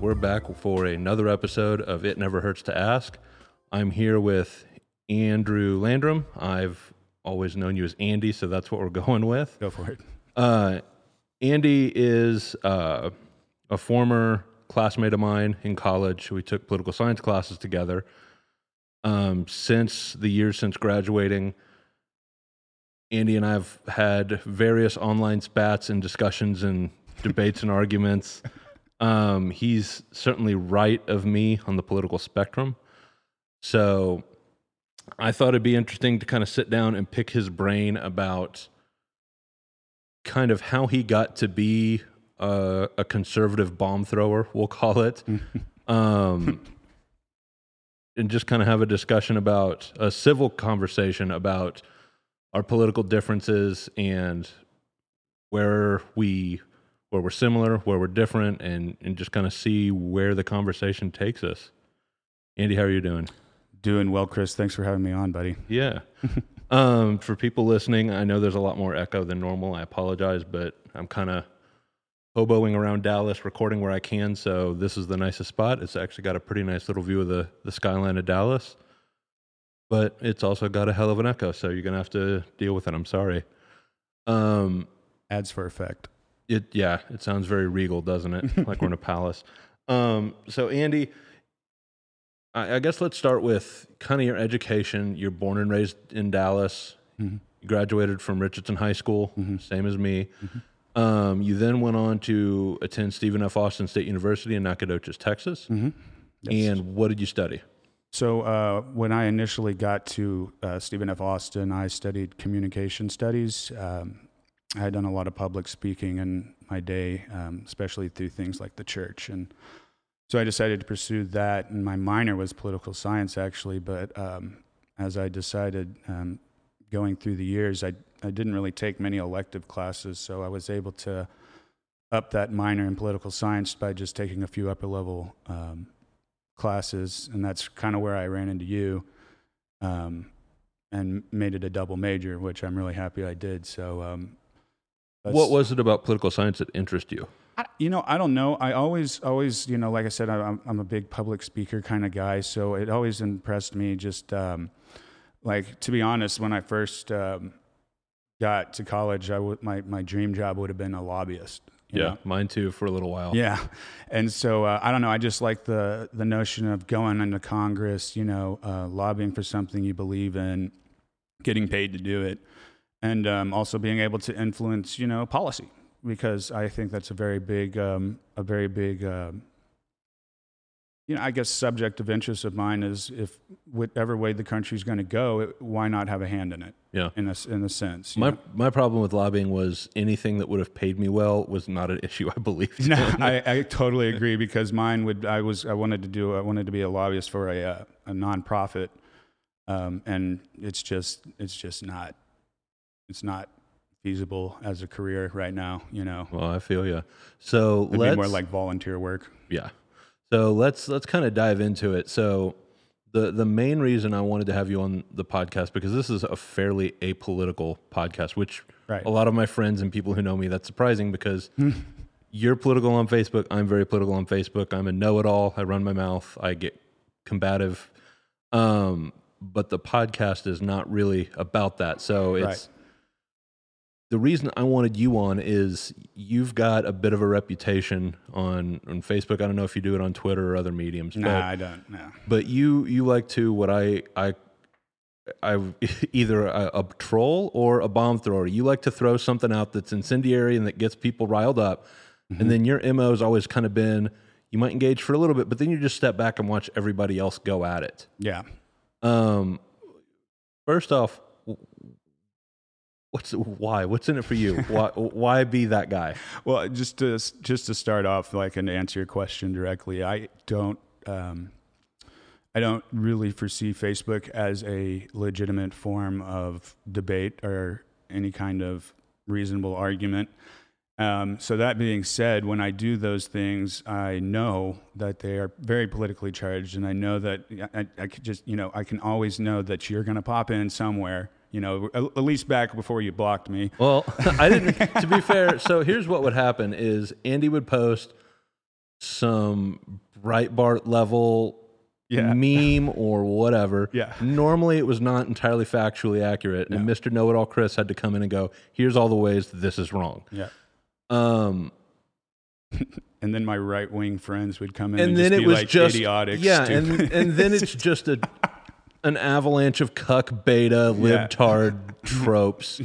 We're back for another episode of It Never Hurts to Ask. I'm here with Andrew Landrum. I've always known you as Andy, so that's what we're going with. Go for it. Uh, Andy is uh, a former classmate of mine in college. We took political science classes together. Um, since the years since graduating, Andy and I have had various online spats and discussions and debates and arguments. Um, he's certainly right of me on the political spectrum. So I thought it'd be interesting to kind of sit down and pick his brain about kind of how he got to be a, a conservative bomb thrower, we'll call it. um, and just kind of have a discussion about a civil conversation about our political differences and where we where we're similar, where we're different, and and just kind of see where the conversation takes us. Andy, how are you doing? Doing well, Chris. Thanks for having me on, buddy. Yeah. um, for people listening, I know there's a lot more echo than normal. I apologize, but I'm kind of hoboing around Dallas, recording where I can. So this is the nicest spot. It's actually got a pretty nice little view of the the skyline of Dallas, but it's also got a hell of an echo. So you're gonna have to deal with it. I'm sorry. Um, Ads for effect. It yeah, it sounds very regal, doesn't it? like we're in a palace. Um, so Andy, I, I guess let's start with kind of your education. You're born and raised in Dallas. Mhm. You graduated from Richardson High School, Mhm. same as me. Um, you then went on to attend Stephen F. Austin State University in Nacogdoches, Texas. Mm-hmm. And what did you study? So uh, when I initially got to uh, Stephen F. Austin, I studied communication studies. Um, I had done a lot of public speaking in my day, um, especially through things like the church, and so I decided to pursue that. And my minor was political science, actually. But um, as I decided, um, going through the years, I I didn't really take many elective classes, so I was able to up that minor in political science by just taking a few upper level um, classes, and that's kind of where I ran into you, um, and made it a double major, which I'm really happy I did. So, um, What was it about political science that interested you? I, you know, I don't know. I always, always, you know, like I said, I, I'm, I'm a big public speaker kind of guy, so it always impressed me. Just um, like to be honest, when I first um, got to college, I would my my dream job would have been a lobbyist. you Yeah, know? mine too for a little while. Yeah, and so uh, I don't know. I just like the the notion of going into Congress, you know, uh, lobbying for something you believe in, getting paid to do it, and um, also being able to influence, you know, policy because I think that's a very big, um, a very big, um, you know, I guess subject of interest of mine is if whatever way the country's going to go, it, why not have a hand in it? Yeah. in a in a sense. My know? my problem with lobbying was anything that would have paid me well was not an issue I believed No. I, I totally agree because mine would I was I wanted to do I wanted to be a lobbyist for a uh, a nonprofit, um, and it's just it's just not it's not feasible as a career right now. You know, Well, I feel you. So it'd let's be more like volunteer work. yeah. So let's let's kind of dive into it. So the the main reason I wanted to have you on the podcast because this is a fairly apolitical podcast, which Right. a lot of my friends and people who know me that's surprising because you're political on Facebook. I'm very political on Facebook. I'm a know-it-all. I run my mouth. I get combative. Um, but the podcast is not really about that. So it's Right. The reason I wanted you on is you've got a bit of a reputation on on Facebook. I don't know if you do it on Twitter or other mediums, Nah, but I don't. No. but you you like to what I I I either a, a troll or a bomb thrower. You like to throw something out that's incendiary and that gets people riled up, and then your mo has always kind of been you might engage for a little bit, but then you just step back and watch everybody else go at it. Yeah. Um, first off, what's why? What's in it for you? why why be that guy? Well, just to just to start off, like, and answer your question directly, I don't, um, I don't really foresee Facebook as a legitimate form of debate or any kind of reasonable argument. Um, so that being said, when I do those things, I know that they are very politically charged, and I know that I, I could just, you know, I can always know that you're going to pop in somewhere. You know, at least back before you blocked me. Well, I didn't. To be fair, so here's what would happen: is Andy would post some Breitbart level Yeah. meme or whatever. Yeah. Normally it was not entirely factually accurate, and Mr. Know It All Chris had to come in and go, "Here's all the ways this is wrong." Yeah. Um, And then my right wing friends would come in and, and then just it was like just idiotic. yeah, stupid. and and then it's just a an avalanche of cuck beta Yeah. libtard tropes.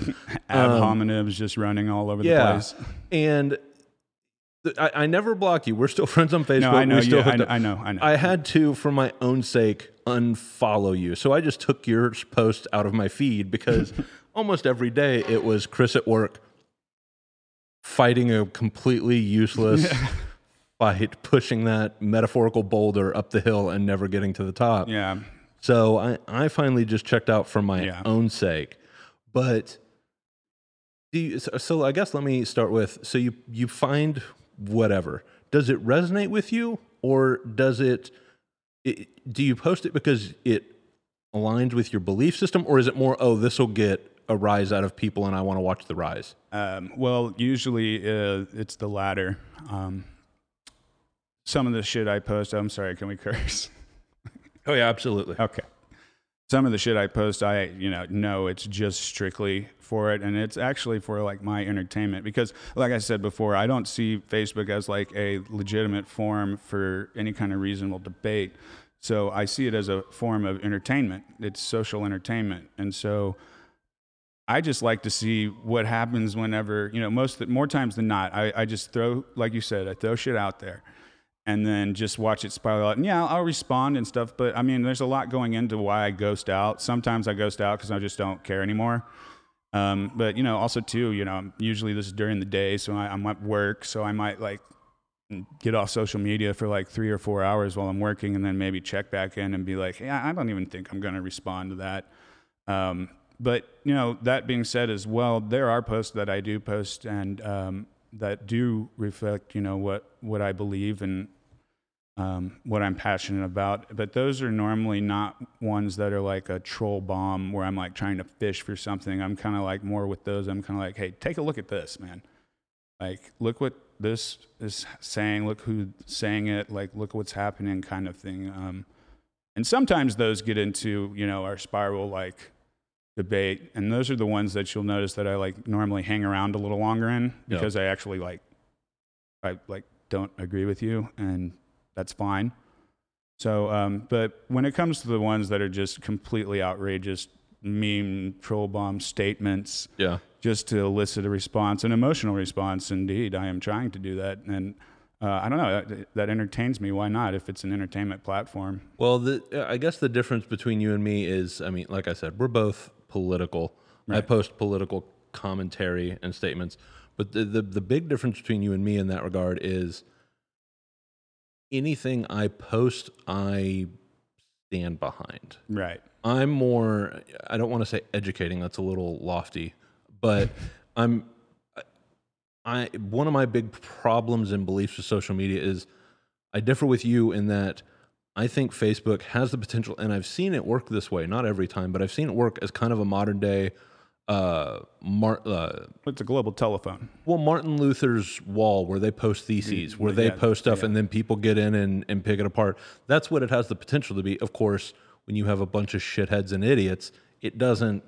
ad hominems just running all over the um, place. and th- I, I never block you. We're still friends on Facebook. No, I know. Yeah, I, know. I know. I know. I had to, for my own sake, unfollow you. So I just took your post out of my feed because almost every day it was Chris at work fighting a completely useless fight, pushing that metaphorical boulder up the hill and never getting to the top. yeah. So I, I finally just checked out for my Yeah. own sake. But do you, so, so I guess let me start with so you you find whatever. Does it resonate with you or does it, it do you post it because it aligns with your belief system or is it more oh this will get a rise out of people and I want to watch the rise? Um, well, usually uh, it's the latter. Um, some of the shit I post. I'm sorry. Can we curse? Oh yeah, absolutely. Okay. Some of the shit I post, I you know know it's just strictly for it, and it's actually for like my entertainment because, like I said before, I don't see Facebook as like a legitimate forum for any kind of reasonable debate. So I see it as a form of entertainment. It's social entertainment, and so I just like to see what happens whenever you know most more times than not. I, I just throw like you said, I throw shit out there and then just watch it spiral out. And yeah, I'll respond and stuff, but I mean, there's a lot going into why I ghost out. Sometimes I ghost out because I just don't care anymore. Um, but you know, also too, you know, usually this is during the day, so I, I'm at work, so I might like get off social media for like three or four hours while I'm working, and then maybe check back in and be like, yeah, I don't even think I'm going to respond to that. Um, but you know, that being said, as well, there are posts that I do post and um, that do reflect, you know, what what I believe and um, what I'm passionate about. But those are normally not ones that are like a troll bomb where I'm like trying to fish for something. I'm kind of like more with those. I'm kind of like, hey, take a look at this, man. Like, look what this is saying. Look who's saying it. Like, look what's happening, kind of thing. Um, and sometimes those get into you know our spiral like debate, and those are the ones that you'll notice that I like normally hang around a little longer in because I actually like I like don't agree with you, and that's fine. So, um, but when it comes to the ones that are just completely outrageous, meme troll bomb statements, Yeah. just to elicit a response, an emotional response. Indeed, I am trying to do that, and uh, I don't know that, that entertains me. Why not? If it's an entertainment platform, Well, the, I guess the difference between you and me is, I mean, like I said, we're both political. I post political commentary and statements, but the, the the big difference between you and me in that regard is anything I post, I stand behind. right? I'm more I don't want to say educating that's a little lofty, but I'm I one of my big problems and beliefs with social media is I differ with you in that I think Facebook has the potential and I've seen it work this way, not every time, but I've seen it work as kind of a modern day uh, Mar- uh It's a global telephone. well Martin Luther's wall where they post theses, where they yeah, post stuff yeah. and then people get in and, and pick it apart. That's what it has the potential to be. Of course, when you have a bunch of shitheads and idiots, it doesn't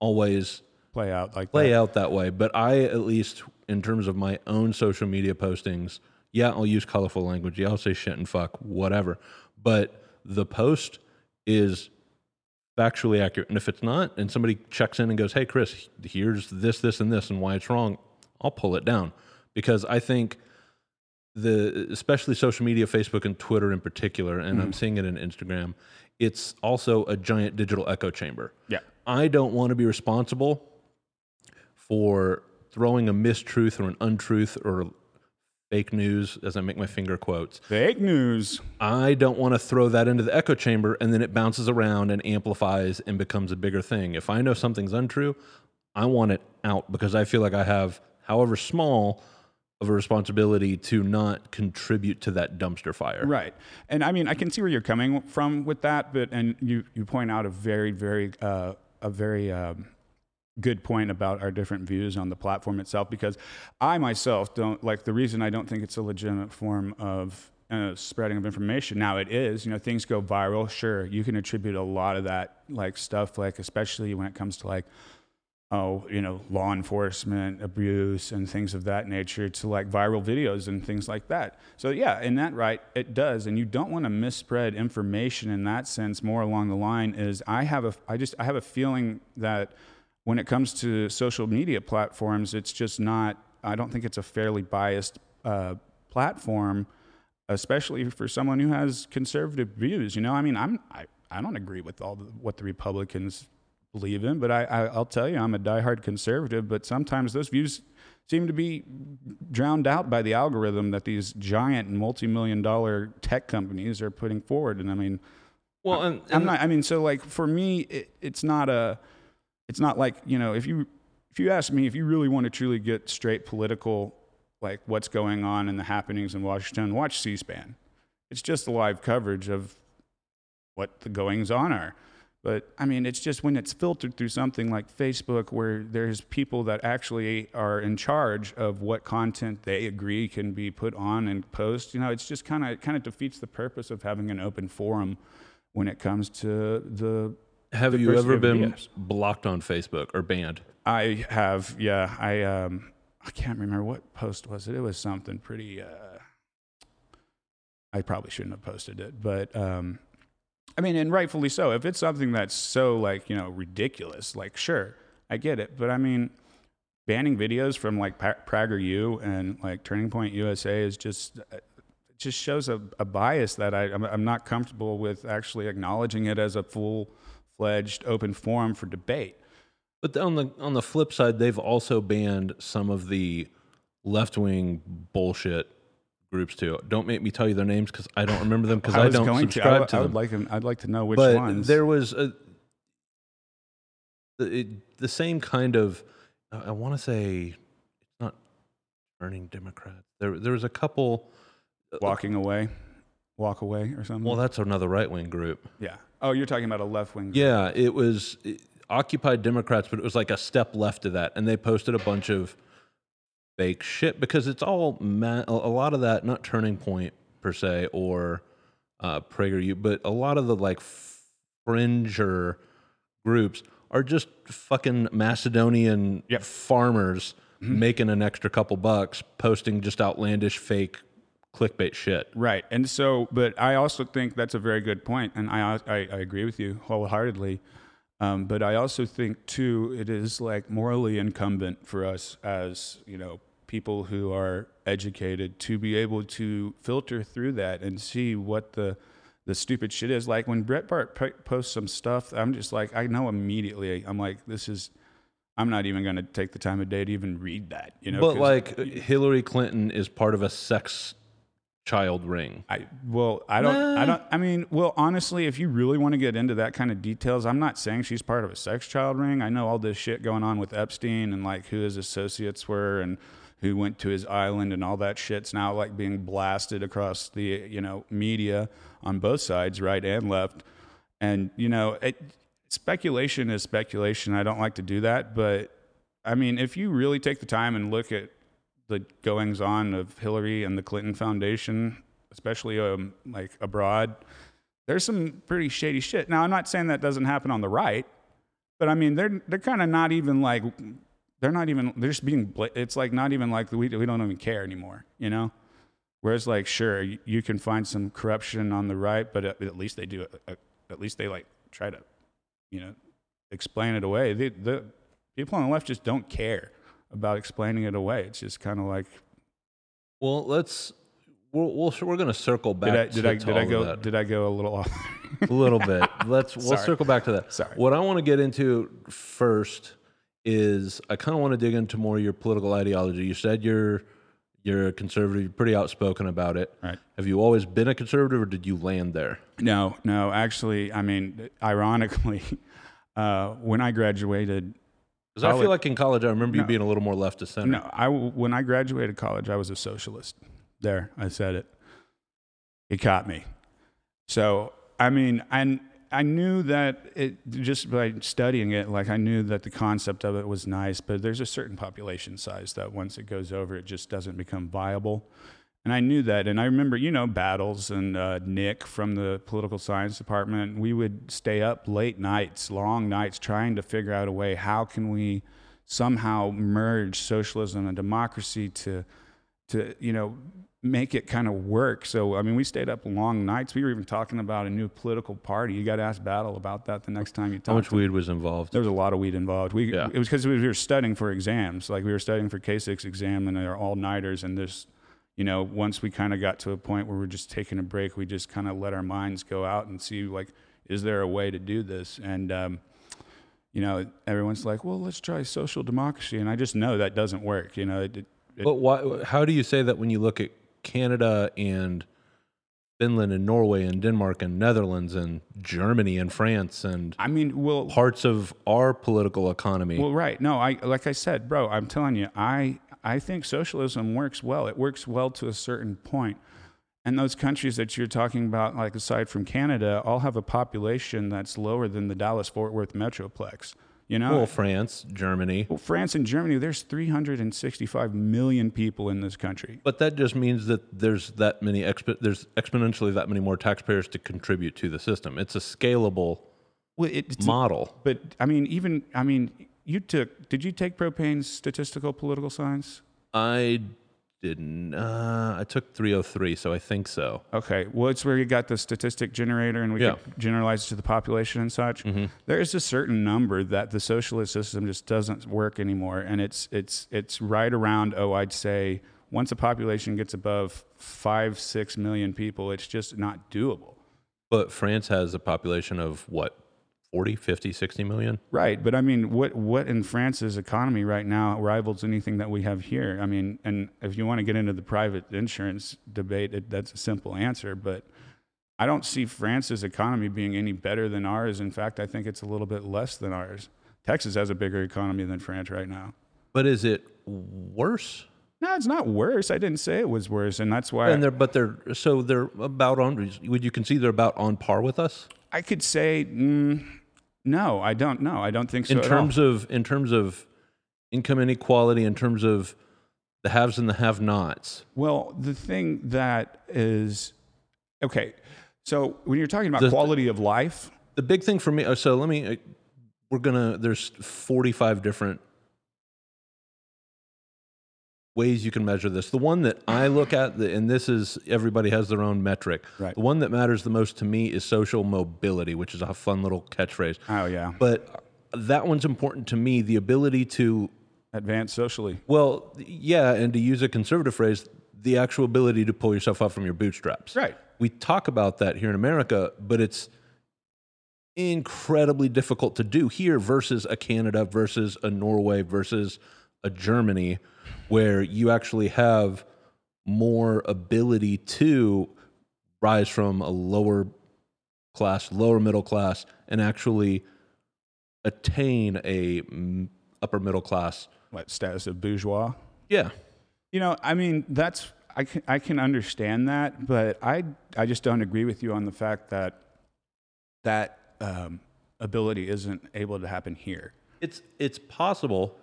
always Play out like play that. out that way. But I, at least in terms of my own social media postings, yeah, I'll use colorful language. Yeah, I'll say shit and fuck, whatever. But the post is factually accurate. And if it's not, and somebody checks in and goes, hey, Chris, here's this, this, and this, and why it's wrong, I'll pull it down. Because I think the, especially social media, Facebook and Twitter in particular, and I'm mm-hmm. seeing it in Instagram, it's also a giant digital echo chamber. Yeah. I don't want to be responsible for throwing a mistruth or an untruth or fake news, as I make my finger quotes. Fake news. I don't want to throw that into the echo chamber and then it bounces around and amplifies and becomes a bigger thing. If I know something's untrue, I want it out because I feel like I have, however small, of a responsibility to not contribute to that dumpster fire. Right. And I mean, I can see where you're coming from with that, but and you you point out a very very uh, a very um, good point about our different views on the platform itself because I myself don't like the reason I don't think it's a legitimate form of uh, spreading of information. Now it is, you know, things go viral. Sure, you can attribute a lot of that like stuff, like especially when it comes to like oh, you know, law enforcement abuse and things of that nature to like viral videos and things like that. So yeah, in that right, it does. And you don't want to misspread information in that sense. More along the line is I have a, I just, I have a feeling that when it comes to social media platforms, it's just not, I don't think it's a fairly biased uh, platform, especially for someone who has conservative views. You know, I mean, I'm, I, I don't agree with all the, what the Republicans believe in, but I, I, will tell you, I'm a diehard conservative, but sometimes those views seem to be drowned out by the algorithm that these giant multi-million dollar tech companies are putting forward. And I mean, well, and, and I'm not, I mean, so like for me, it, it's not a, it's not like, you know, if you, if you ask me, if you really want to truly get straight political, like what's going on and the happenings in Washington, watch C-SPAN. It's just the live coverage of what the goings on are. But I mean, it's just when it's filtered through something like Facebook, where there's people that actually are in charge of what content they agree can be put on and post. You know, it's just kind of kind of defeats the purpose of having an open forum when it comes to the. Have you ever been blocked on Facebook or banned? I have. Yeah, I um, I can't remember what post was it. It was something pretty. Uh, I probably shouldn't have posted it, but um, I mean, and rightfully so. If it's something that's so like you know ridiculous, like sure, I get it. But I mean, banning videos from like PragerU and like Turning Point USA is just it just shows a, a bias that I I'm, I'm not comfortable with actually acknowledging it as a full fledged open forum for debate. But on the on the flip side, they've also banned some of the left wing bullshit groups too. Don't make me tell you their names because I don't remember them because I, I, don't subscribe to, to, I would like I'd like to know which but ones. There was a the, it, the same kind of I want to say it's not turning Democrats. There there was a couple uh, walking away, walk away or something. Well, that's another right wing group. Yeah. Oh, you're talking about a left wing. Yeah, it was. It, occupied Democrats, but it was like a step left of that. And they posted a bunch of fake shit because it's all ma- a lot of that not turning point per se or uh, PragerU, but a lot of the like fringer groups are just fucking Macedonian yep. farmers mm-hmm. making an extra couple bucks, posting just outlandish fake clickbait shit. Right, and so, but I also think that's a very good point, and I I, I agree with you wholeheartedly. Um, but I also think too, it is like morally incumbent for us as you know people who are educated to be able to filter through that and see what the the stupid shit is. Like when Breitbart posts some stuff, I'm just like, I know immediately. I'm like, this is. I'm not even going to take the time of day to even read that. You know, but like Hillary Clinton is part of a sex child ring. I well, I don't nah. I don't I mean, well, honestly, if you really want to get into that kind of details, I'm not saying she's part of a sex child ring. I know all this shit going on with Epstein and like who his associates were and who went to his island and all that shit's now like being blasted across the you know media on both sides, right and left. And you know, it, speculation is speculation. I don't like to do that, but I mean, if you really take the time and look at the goings on of Hillary and the Clinton Foundation, especially um, like abroad, there's some pretty shady shit. Now, I'm not saying that doesn't happen on the right, but I mean, they're they're kind of not even like they're not even they're just being it's like not even like we, we don't even care anymore you know? Whereas like sure you, can find some corruption on the right but at, at least they do it at least they like try to you know explain it away. The, the people on the left just don't care about explaining it away it's just kind of like well let's we're, we we are going to circle back did i did i did i go did i go a little off a little bit let's we'll circle back to that sorry what i want to get into first is I kind of want to dig into more your political ideology. You said you're you're a conservative, you're pretty outspoken about it. Right. Have you always been a conservative, or did you land there? No, no. Actually, I mean, ironically, uh, when I graduated, because I feel like in college, I remember no, you being a little more left of center. No, I when I graduated college, I was a socialist. There, I said it. It caught me. So I mean, and I knew that it just by studying it, like I knew that the concept of it was nice, but there's a certain population size that once it goes over, it just doesn't become viable. And I knew that. And I remember, you know, battles and uh, Nick from the political science department, we would stay up late nights, long nights, trying to figure out a way how can we somehow merge socialism and democracy to, to you know, make it kind of work. So, I mean, we stayed up long nights. We were even talking about a new political party. You got to ask Battle about that the next time you talk. How much weed was involved? There was a lot of weed involved. We Yeah. it was because we were studying for exams. Like we were studying for K six exam, and they're all nighters. And there's, you know, once we kind of got to a point where we're just taking a break, we just kind of let our minds go out and see like, is there a way to do this? And um, you know, everyone's like, well, let's try social democracy, and I just know that doesn't work. You know, it, it, But why? How do you say that when you look at Canada and Finland and Norway and Denmark and Netherlands and Germany and France and I mean, well, parts of our political economy? Well, right. No, I like I said, bro. I'm telling you, I I think socialism works well. It works well to a certain point. And those countries that you're talking about, like aside from Canada, all have a population that's lower than the Dallas Fort Worth metroplex. You know, well, France, Germany. Well, France and Germany, there's 365 million people in this country. But that just means that there's that many exp- there's exponentially that many more taxpayers to contribute to the system. It's a scalable Well, it, it's, model. but I mean, even I mean, you took. Did you take propane's statistical political science? I didn't. Uh, I took 303, so I think so. Okay, well, it's where you got the statistic generator, and we Yeah. could generalize it to the population and such. There is a certain number that the socialist system just doesn't work anymore, and it's it's it's right around. Oh, I'd say once a population gets above five six million people, it's just not doable. But France has a population of what 40, 50, 60 million. Right, but I mean, what what in France's economy right now rivals anything that we have here? I mean, and if you want to get into the private insurance debate, it, that's a simple answer. But I don't see France's economy being any better than ours. In fact, I think it's a little bit less than ours. Texas has a bigger economy than France right now. But is it worse? No, it's not worse. I didn't say it was worse, and that's why And they're but they're so they're about on. Would you concede they're about on par with us I could say mm, no. I don't know. I don't think so. in terms of in terms of income inequality, in terms of the haves and the have-nots? Well, the thing that is okay. So when you're talking about The- quality of life, The big thing for me. uh, So let me. uh, We're gonna. There's 45 different ways you can measure this. The one that I look at, and this is everybody has their own metric. Right. The one that matters the most to me is social mobility, which is a fun little catchphrase. oh yeah, But that one's important to me. The ability to, advance socially. well, yeah, and to use a conservative phrase, the actual ability to pull yourself up from your bootstraps. Right. We talk about that here in America, but it's incredibly difficult to do here versus a Canada versus a Norway versus a Germany where you actually have more ability to rise from a lower class, lower middle class and actually attain a upper middle class. What status of bourgeois? Yeah. You know, I mean, that's I can I can understand that, but I I just don't agree with you on the fact that that um, ability isn't able to happen here. It's it's possible.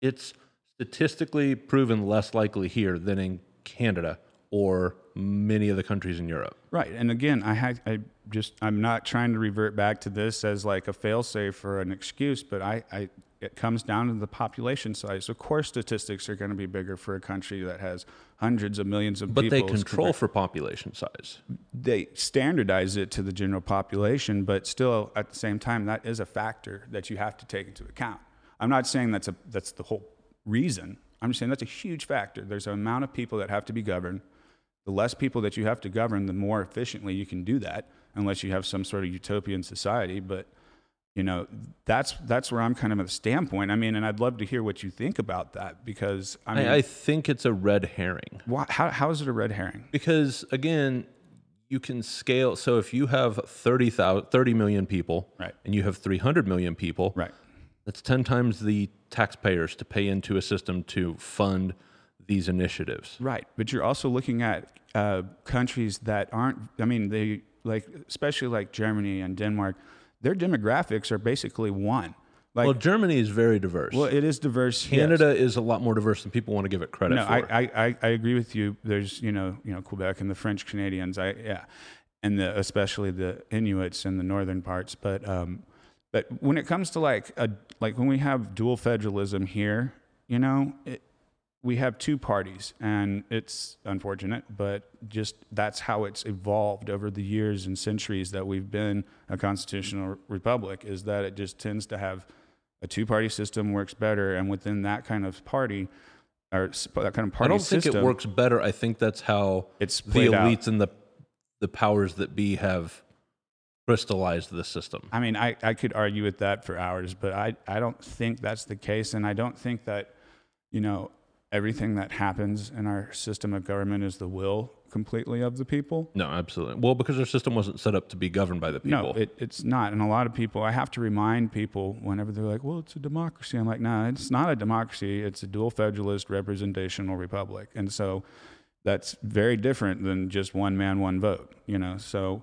It's statistically proven less likely here than in Canada or many of the countries in Europe. Right. And again, I had I just I'm not trying to revert back to this as like a failsafe or an excuse, but I, I it comes down to the population size. Of course statistics are going to be bigger for a country that has hundreds of millions of people. But people. they control for population size. they standardize it to the general population, but still at the same time, that is a factor that you have to take into account. I'm not saying that's a that's the whole reason. I'm just saying that's a huge factor. There's an amount of people that have to be governed. The less people that you have to govern, the more efficiently you can do that, unless you have some sort of utopian society. But you know, that's that's where I'm kind of at the standpoint. I mean, and I'd love to hear what you think about that because I mean, I, I think it's a red herring why, how how is it a red herring? because again, you can scale. So if you have 30, 30 million people Right. and you have 300 million people, Right. That's 10 times the taxpayers to pay into a system to fund these initiatives. Right, but you're also looking at uh, countries that aren't. I mean, they like especially like Germany and Denmark, their demographics are basically one. Like, well, Germany is very diverse. Well, it is diverse. yes. Canada is a lot more diverse than people want to give it credit No, for. I, I, I, I agree with you. There's you know you know Quebec and the French Canadians. I yeah, and the especially the Inuits in the northern parts. But um, but when it comes to like a like when we have dual federalism here, you know, it, we have two parties, and it's unfortunate, but just that's how it's evolved over the years and centuries that we've been a constitutional republic. Is that it just tends to have a two-party system works better, and within that kind of party. Or that kind of party. I don't think system, it works better. I think that's how It's the played out. elites and the the powers that be have crystallized the system. I mean, I, I could argue with that for hours, but I, I don't think that's the case. And I don't think that, you know, everything that happens in our system of government is the will completely of the people. No, absolutely. Well, because our system wasn't set up to be governed by the people. No, it, it's not. And a lot of people, I have to remind people whenever they're like, well, it's a democracy. I'm like, no, it's not a democracy. It's a dual federalist representational republic. And so that's very different than just one man, one vote, you know? So,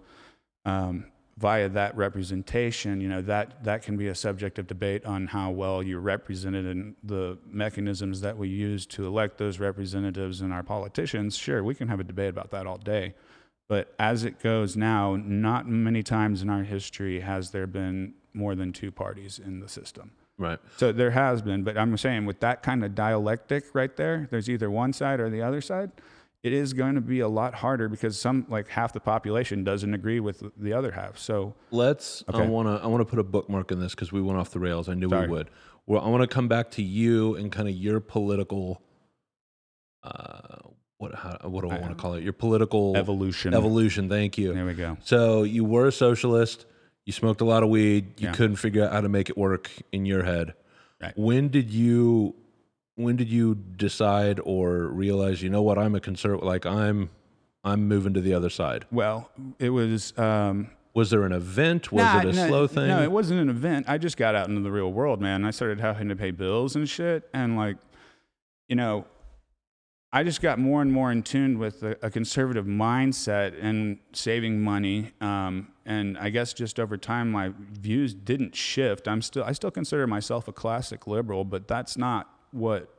um, via that representation, you know, that, that can be a subject of debate on how well you're represented and the mechanisms that we use to elect those representatives and our politicians. Sure, we can have a debate about that all day. But as it goes now, not many times in our history has there been more than two parties in the system. right. So there has been, but I'm saying with that kind of dialectic right there, there's either one side or the other side. It is going to be a lot harder because some, like half the population, doesn't agree with the other half. So Let's. Okay. I want to. I want to put a bookmark in this because we went off the rails. I knew Sorry. we would. Well, I want to come back to you and kind of your political. Uh, what? How, what do I want to call it? Your political evolution. Evolution. Thank you. There we go. So you were a socialist. You smoked a lot of weed. You Yeah. couldn't figure out how to make it work in your head. Right. When did you? When did you decide or realize? You know what? I'm a conservative. Like I'm. I'm moving to the other side. Well, it was. Um, Was there an event? Was Nah, it a no, slow thing? No, it wasn't an event. I just got out into the real world, man. I started having to pay bills and shit. And like, you know, I just got more and more in tune with a, a conservative mindset and saving money. Um, and I guess just over time, my views didn't shift. I'm still, I still consider myself a classic liberal, but that's not what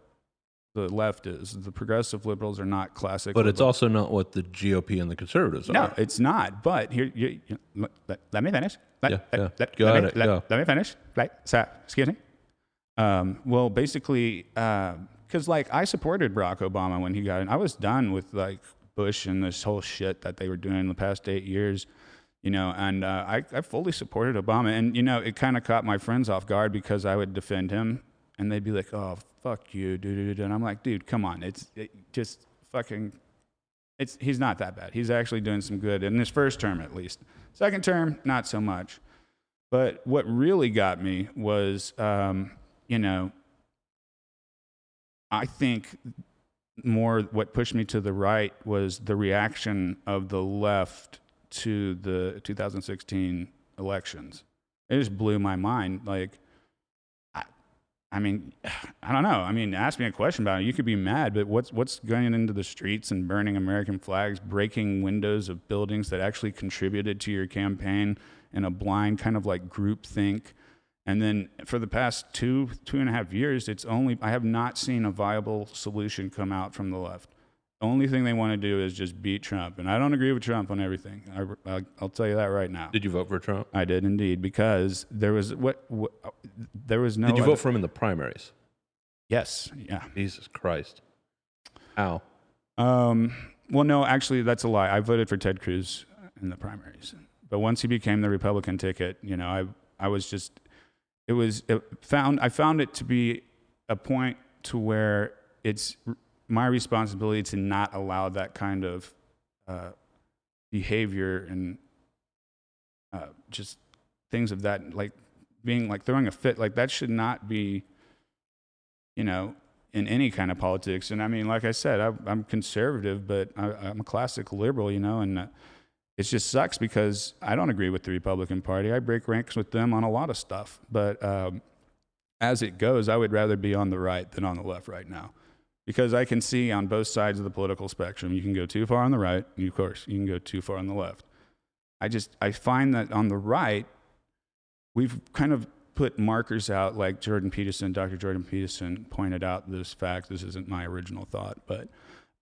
the left is. The progressive liberals are not classic. But it's also not what the GOP and the conservatives No, are. No, it's not. But here, you, you, let, let me finish. Let, Yeah, let- yeah. let- Go let me, Let, go. let me finish. Like, so, excuse me. Um, well, basically, because like I supported Barack Obama when he got in. I was done with like Bush and this whole shit that they were doing in the past eight years. You know, and uh, I, I fully supported Obama. And, you know, it kind of caught my friends off guard because I would defend him and they'd be like, oh, fuck you, dude. And I'm like, dude, come on. It's it just fucking it's he's not that bad. He's actually doing some good in his first term at least. Second term, not so much. But what really got me was, um, you know, I think more what pushed me to the right was the reaction of the left to the 2016 elections. It just blew my mind. Like, I mean, I don't know. I mean, ask me a question about it. You could be mad, but what's what's going into the streets and burning American flags, breaking windows of buildings that actually contributed to your campaign in a blind kind of like group think? And then for the past two two and a half years, it's only I have not seen a viable solution come out from the left. The only thing they want to do is just beat Trump, and I don't agree with Trump on everything. I, I'll, I'll tell you that right now. Did you vote for Trump? I did indeed because there was what, what there was no. Did you other- vote for him in the primaries? Yes. Yeah. Jesus Christ. How? Um, well, no, actually, that's a lie. I voted for Ted Cruz in the primaries, but once he became the Republican ticket, you know, I I was just it was it found I found it to be a point to where it's my responsibility to not allow that kind of uh, behavior and uh, just things of that like being like throwing a fit like that should not be you know in any kind of politics. And i mean like i said I, i'm conservative but I, i'm a classic liberal you know and uh, it just sucks because i don't agree with the republican party. I break ranks with them on a lot of stuff. But um, as it goes i would rather be on the right than on the left right now because i can see on both sides of the political spectrum you can go too far on the right and of course you can go too far on the left I just I find that on the right, we've kind of put markers out like Jordan Peterson, Dr. Jordan Peterson pointed out this fact. This isn't my original thought, but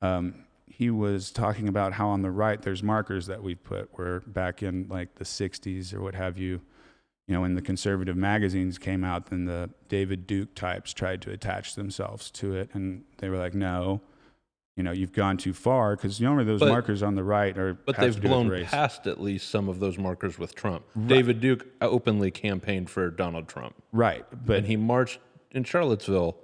um, he was talking about how on the right there's markers that we've put where back in like the 60s or what have you, you know, when the conservative magazines came out, then the David Duke types tried to attach themselves to it, and they were like, no you know you've gone too far because you know those But- markers on the right are But they've to do with blown past at least some of those markers with Trump. David Duke openly campaigned for Donald Trump, right but and he marched in Charlottesville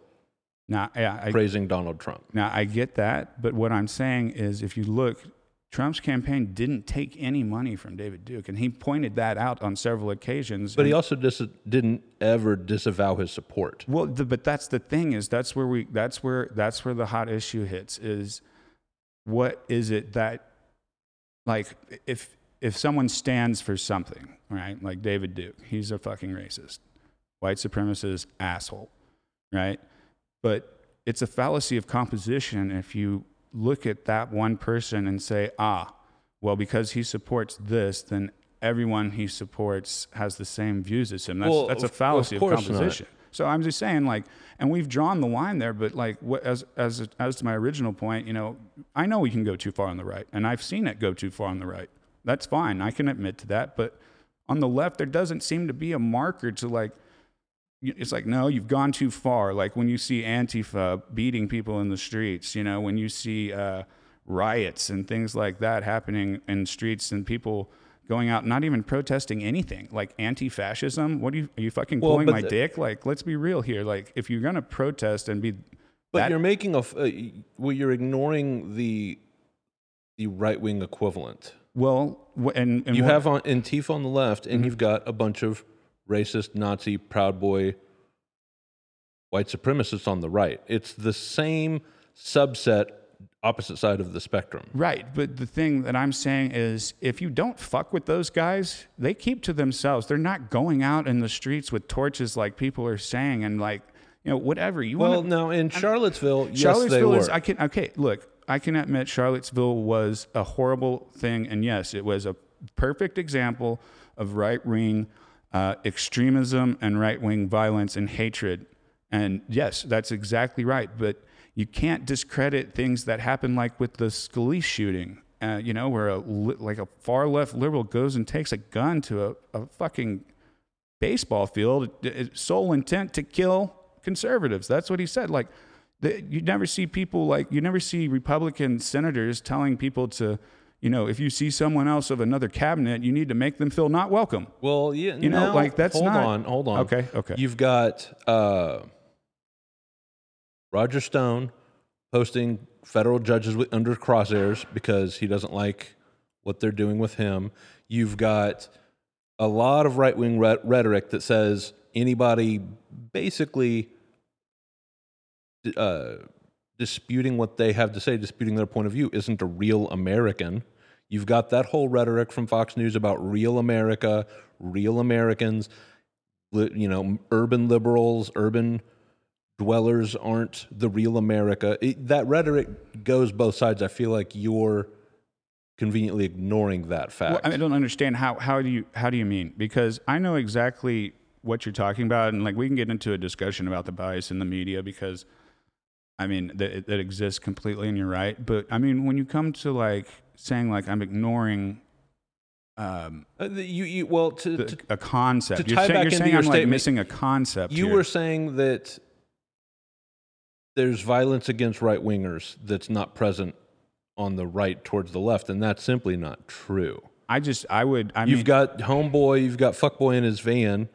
now yeah, I, praising Donald Trump. now I get that but what I'm saying is if you look Trump's campaign didn't take any money from David Duke and he pointed that out on several occasions But he also dis- didn't ever disavow his support. Well, the, but that's the thing is that's where we that's where that's where the hot issue hits is what is it that like if if someone stands for something, right? Like David Duke, he's a fucking racist, white supremacist asshole, right? But it's a fallacy of composition if you look at that one person and say, ah, well, because he supports this, then everyone he supports has the same views as him. That's, Well, that's a of- of fallacy of, course not. composition. So I'm just saying, like, and we've drawn the line there, but like, what, as as as to my original point, you know, I know we can go too far on the right, and I've seen it go too far on the right. That's fine. I can admit to that. But on the left, there doesn't seem to be a marker to like. It's like no, you've gone too far. Like when you see Antifa beating people in the streets, you know, when you see uh, riots and things like that happening in streets and people going out, not even protesting anything, like anti-fascism. What are you? Are you fucking Well, pulling my the- dick? Like, let's be real here. Like, if you're gonna protest and be, But that- you're making a uh, well, you're ignoring the the right wing equivalent. well, and, and You what- have on Antifa on the left, Mm-hmm. and you've got a bunch of racist, Nazi, Proud Boy, white supremacists on the right. It's the same subset, opposite side of the spectrum. Right, but the thing that I'm saying is if you don't fuck with those guys, they keep to themselves. They're not going out in the streets with torches like people are saying and like, you know, whatever. You Well, want now in Charlottesville, yes, they Charlottesville were. is I can okay, look, I can admit Charlottesville was a horrible thing and yes, it was a perfect example of right-wing uh, extremism and right-wing violence and hatred. And yes, that's exactly right, but you can't discredit things that happen like with the Scalise shooting. Uh, you know, where a li- like a far left liberal goes and takes a gun to a, a fucking baseball field, sole intent to kill conservatives. That's what he said. Like, the, you never see people like you never see Republican senators telling people to, you know, if you see someone else of another cabinet, you need to make them feel not welcome. well, yeah, You know, no, like, that's hold not- on, hold on. Okay, okay. You've got uh, Roger Stone posting federal judges with, under crosshairs because he doesn't like what they're doing with him. You've got a lot of right wing rhetoric that says anybody basically uh, disputing what they have to say, disputing their point of view, isn't a real American. You've got that whole rhetoric from Fox News about real America, real Americans, you know, urban liberals, urban dwellers aren't the real America. It, that rhetoric goes both sides. I feel like you're conveniently ignoring that fact. Well, I don't understand how how do you how do you mean? Because I know exactly what you're talking about, and like we can get into a discussion about the bias in the media because, I mean, that that exists completely, and you're right. But I mean, when you come to like saying like I'm ignoring. Um, Uh, the- you, you, well, to, the, to, a concept. to you're tie saying, back you're saying your I'm like missing a concept. you here. were saying that there's violence against right wingers that's not present on the right towards the left, and that's simply not true. I just I would I You've mean got homeboy, you've got fuckboy in his van,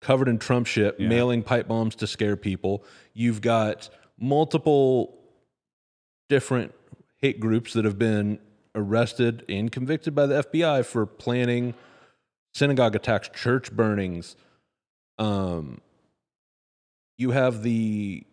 covered in Trump shit, Yeah. mailing pipe bombs to scare people. You've got multiple different hate groups that have been arrested and convicted by the FBI for planning synagogue attacks, church burnings. Um, you have the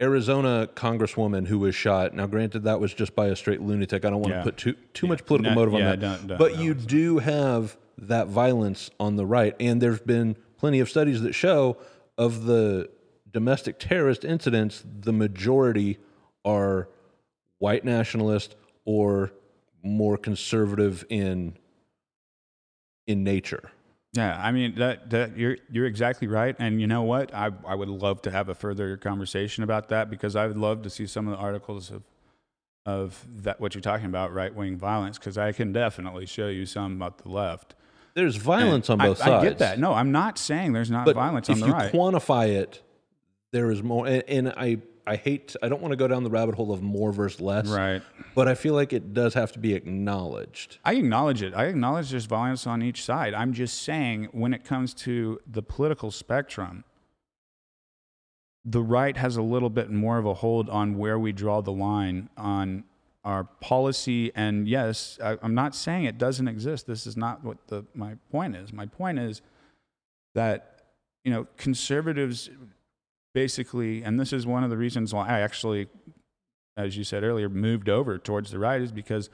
Arizona congresswoman who was shot. Now, granted, that was just by a straight lunatic. I don't want Yeah. to put too too much political motive on yeah, that. don't- don't- but don't. you do have that violence on the right, and there's been plenty of studies that show of the domestic terrorist incidents, the majority are white nationalist or more conservative in in nature. Yeah, I mean that that you're you're exactly right, and you know what? I I would love to have a further conversation about that because I would love to see some of the articles of of that what you're talking about, right wing violence, because I can definitely show you some about the left. There's violence on both I, sides. I get that. No, I'm not saying there's not but violence if on the you quantify it, there is more. And, and I I hate. I don't want to go down the rabbit hole of more versus less. right. But I feel like it does have to be acknowledged. I acknowledge it. I acknowledge there's violence on each side. I'm just saying when it comes to the political spectrum, the right has a little bit more of a hold on where we draw the line on our policy. And yes, I, I'm not saying it doesn't exist. This is not what the, my point is. My point is that, you know, conservatives basically, and this is one of the reasons why I actually, as you said earlier, moved over towards the right is because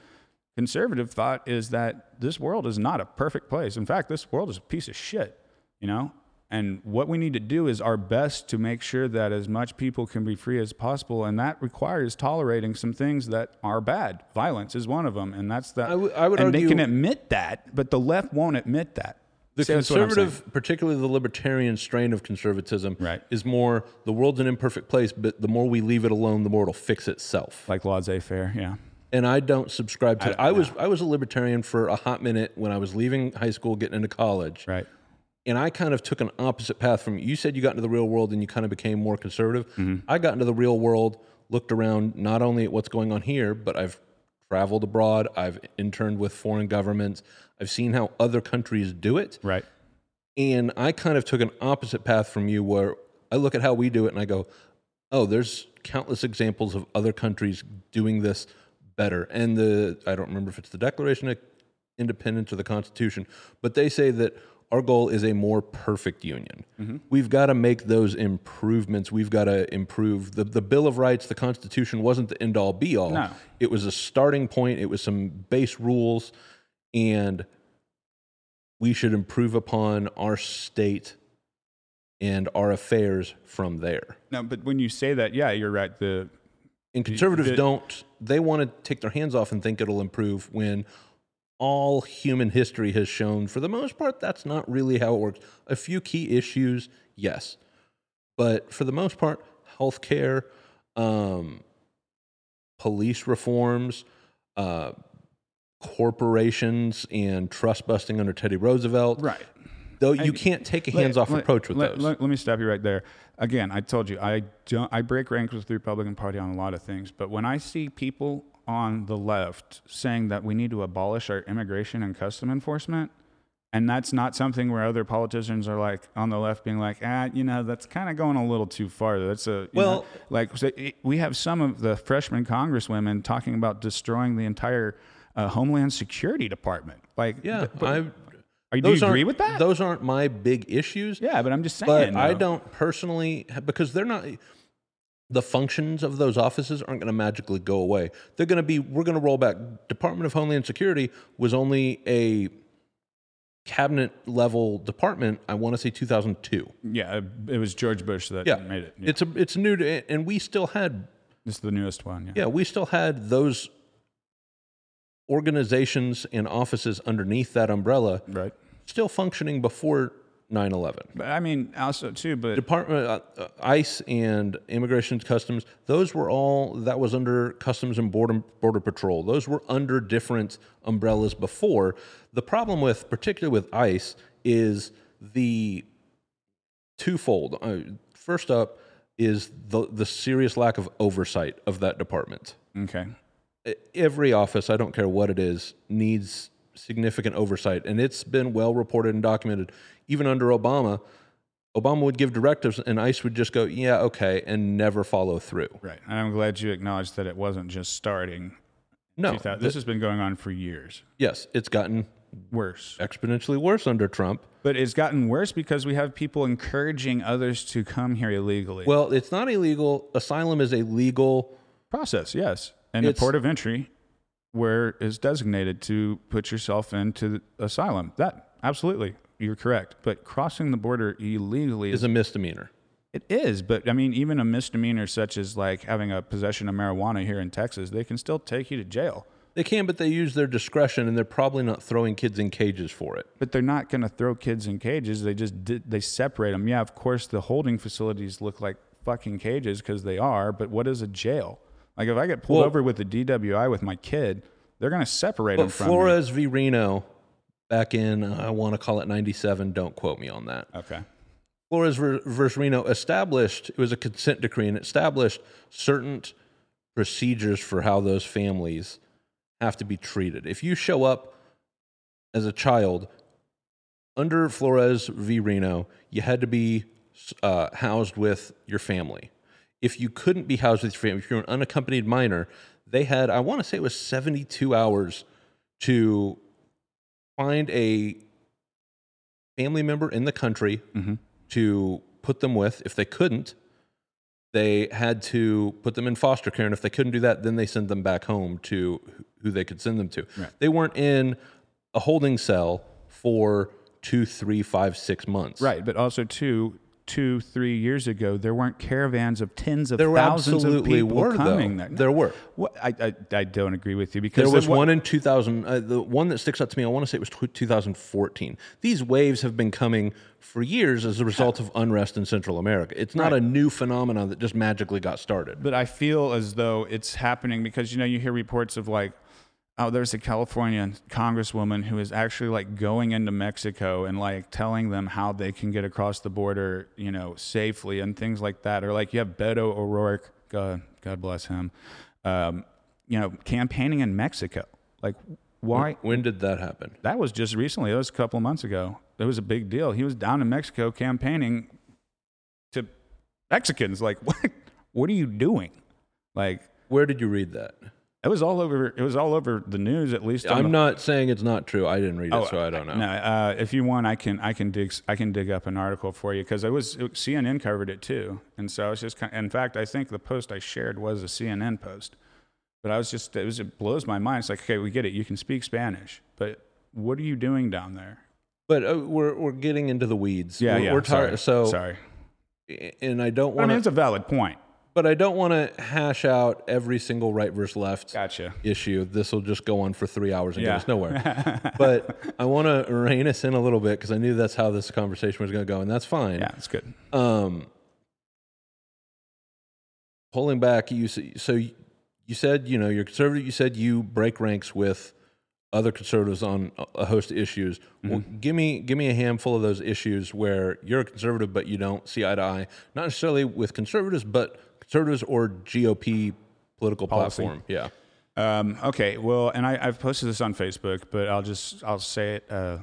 conservative thought is that this world is not a perfect place. In fact, this world is a piece of shit, you know? And what we need to do is our best to make sure that as much people can be free as possible. And that requires tolerating some things that are bad. Violence is one of them. And that's that. I would- I would and argue- they can admit that, but the left won't admit that. The See, that's what I'm saying. conservative, particularly the libertarian strain of conservatism, Right. is more the world's an imperfect place, but the more we leave it alone, the more it'll fix itself. Like laissez faire, yeah. and I don't subscribe to. I- I, was I was a libertarian for a hot minute when I was leaving high school, getting into college, Right. and I kind of took an opposite path from you. Said you got into the real world and you kind of became more conservative. Mm-hmm. I got into the real world, looked around not only at what's going on here, but I've traveled abroad. I've interned with foreign governments. I've seen how other countries do it. Right. And I kind of took an opposite path from you where I look at how we do it and I go, oh, there's countless examples of other countries doing this better. And the, I don't remember if it's the Declaration of Independence or the Constitution, but they say that our goal is a more perfect union. Mm-hmm. We've got to make those improvements. We've got to improve the, the Bill of Rights, the Constitution wasn't the end all be all. No. It was a starting point, it was some base rules. And we should improve upon our state and our affairs from there. No, but when you say that, yeah, you're right. The And conservatives the- don't, they want to take their hands off and think it'll improve when all human history has shown, for the most part, that's not really how it works. A few key issues, yes. But for the most part, healthcare, um, police reforms, uh, corporations, and trust busting under Teddy Roosevelt. right. Though you And can't take a hands off approach with let, those. Let, let me stop you right there. Again, I told you I don't. I break ranks with the Republican Party on a lot of things, but when I see people on the left saying that we need to abolish our immigration and custom enforcement, and that's not something where other politicians are like on the left being like, ah, you know, that's kind of going a little too far. That's a you Well- know, like so it- we have some of the freshman congresswomen talking about destroying the entire Homeland Security Department. Like, yeah, but- I. are, do you agree with that? Those aren't my big issues. yeah, but I'm just saying. but I though. don't personally because they're not the functions of those offices aren't going to magically go away. They're going to be we're going to roll back. Department of Homeland Security was only a cabinet level department. I want to say 2002. Yeah, it was George Bush that Yeah, made it. Yeah. It's a it's new to, and we still had This is the newest one. Yeah. yeah we still had those organizations and offices underneath that umbrella Right. still functioning before 9/11. But I mean, also too, but Department uh, uh, ICE and Immigration Customs, those were all that was under Customs and Border Border Patrol. Those were under different umbrellas before. The problem with particularly with ICE is the twofold. Uh, first up is the the serious lack of oversight of that department. okay. Every office, I don't care what it is, needs significant oversight, and it's been well reported and documented. Even under Obama, Obama would give directives, and ICE would just go, "Yeah, okay," and never follow through. Right. And I'm glad you acknowledged that it wasn't just starting. No, 2000 this has been going on for years. yes, it's gotten Worse. exponentially worse under Trump. But it's gotten worse because we have people encouraging others to come here illegally. Well, it's not illegal. Asylum is a legal. Process, yes. And the port of entry where is designated to put yourself into asylum. That absolutely. You're correct. But crossing the border illegally Is a misdemeanor. It is, but I mean, even a misdemeanor such as like having a possession of marijuana here in Texas, they can still take you to jail. They can, but they use their discretion, and they're probably not throwing kids in cages for it. But they're not going to throw kids in cages. They just did, they separate them. Yeah, of course, the holding facilities look like fucking cages because they are. But what is a jail? Like if I get pulled Well- over with a DWI with my kid, they're going to separate them from me. Flores v. Reno, back in uh, I want to call it '97. Don't quote me on that. Okay. Flores versus Reno established it was a consent decree and established certain procedures for how those families have to be treated. If you show up as a child under Flores v. Reno, you had to be uh, housed with your family. If you couldn't be housed with your family, if you're an unaccompanied minor, they had, I want to say it was 72 hours to find a family member in the country Mhm. to put them with. If they couldn't, they had to put them in foster care. And if they couldn't do that, then they send them back home to who they could send them to. Right. They weren't in a holding cell for two, three, five, six months. Right, but also too, two, three years ago, there weren't caravans of tens of There thousands of people were, coming though. there. There were. What, I, I, I don't agree with you because There was one in 2000. Uh, the one that sticks out to me, I want to say it was tw- 2014. These waves have been coming for years as a result of unrest in Central America. It's not a new phenomenon that just magically got started. But I feel as though it's happening because you know you hear reports of like, oh, there's a California congresswoman who is actually like going into Mexico and like telling them how they can get across the border, you know, safely and things like that. Or like you have Beto O'Rourke, God, God bless him, um, you know, campaigning in Mexico. Like, why? When did that happen? That was just recently. That was a couple of months ago. It was a big deal. He was down in Mexico campaigning to Mexicans. Like, what? What are you doing? Like, Where did you read that? It was all over. It was all over the news. At least I'm not saying it's not true. I didn't read it, Oh, so I don't know. No, uh, if you want, I can I can dig I can dig up an article for you because it was CNN covered it too, and so I was just kind. In fact, I think the post I shared was a CNN post, but I was just it was it blows my mind. It's like okay, we get it. You can speak Spanish, but what are you doing down there? But uh, we're we're getting into the weeds. Yeah, we're, yeah. We're sorry. So, sorry. and I don't I want mean, to, it's a valid point. But I don't want to hash out every single right versus left Gotcha. issue. This will just go on for three hours and Yeah. get us nowhere. but I want to rein us in a little bit because I knew that's how this conversation was going to go, and that's fine. Yeah, it's good. Um, pulling back, you so you you said you know you're conservative. You said you break ranks with other conservatives on a- host of issues. Well, Mm-hmm. give me give me a handful of those issues where you're a conservative but you don't see eye to eye, not necessarily with conservatives, but conservatives or GOP political Policy. platform. Yeah. Um, okay, well, and I, I've posted this on Facebook, but I'll just I'll say it uh,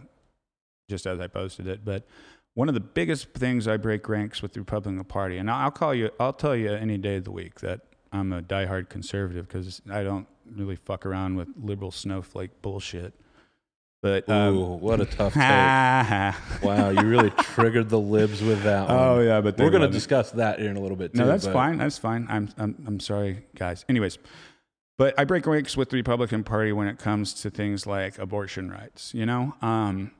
just as I posted it. But one of the biggest things I break ranks with the Republican Party, and I'll call you, I'll tell you any day of the week that I'm a diehard conservative because I don't really fuck around with liberal snowflake bullshit. But um, Ooh, what a tough take. Wow, you really triggered the libs with that one. Oh yeah, but We're going to discuss that here in a little bit too. No, that's but- fine. That's fine. I'm, I'm, I'm sorry, guys. Anyways, but I break ranks with the Republican Party when it comes to things like abortion rights. You know, um,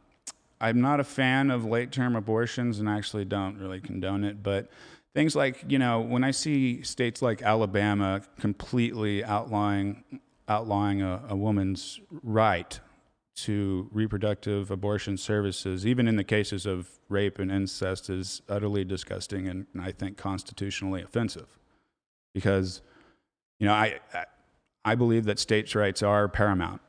I'm not a fan of late term abortions and actually don't really condone it. But things like, you know, when I see states like Alabama completely outlawing, outlawing a, a woman's right to reproductive abortion services, even in the cases of rape and incest, is utterly disgusting and, and I think constitutionally offensive. Because, you know, I, I believe that states' rights are paramount.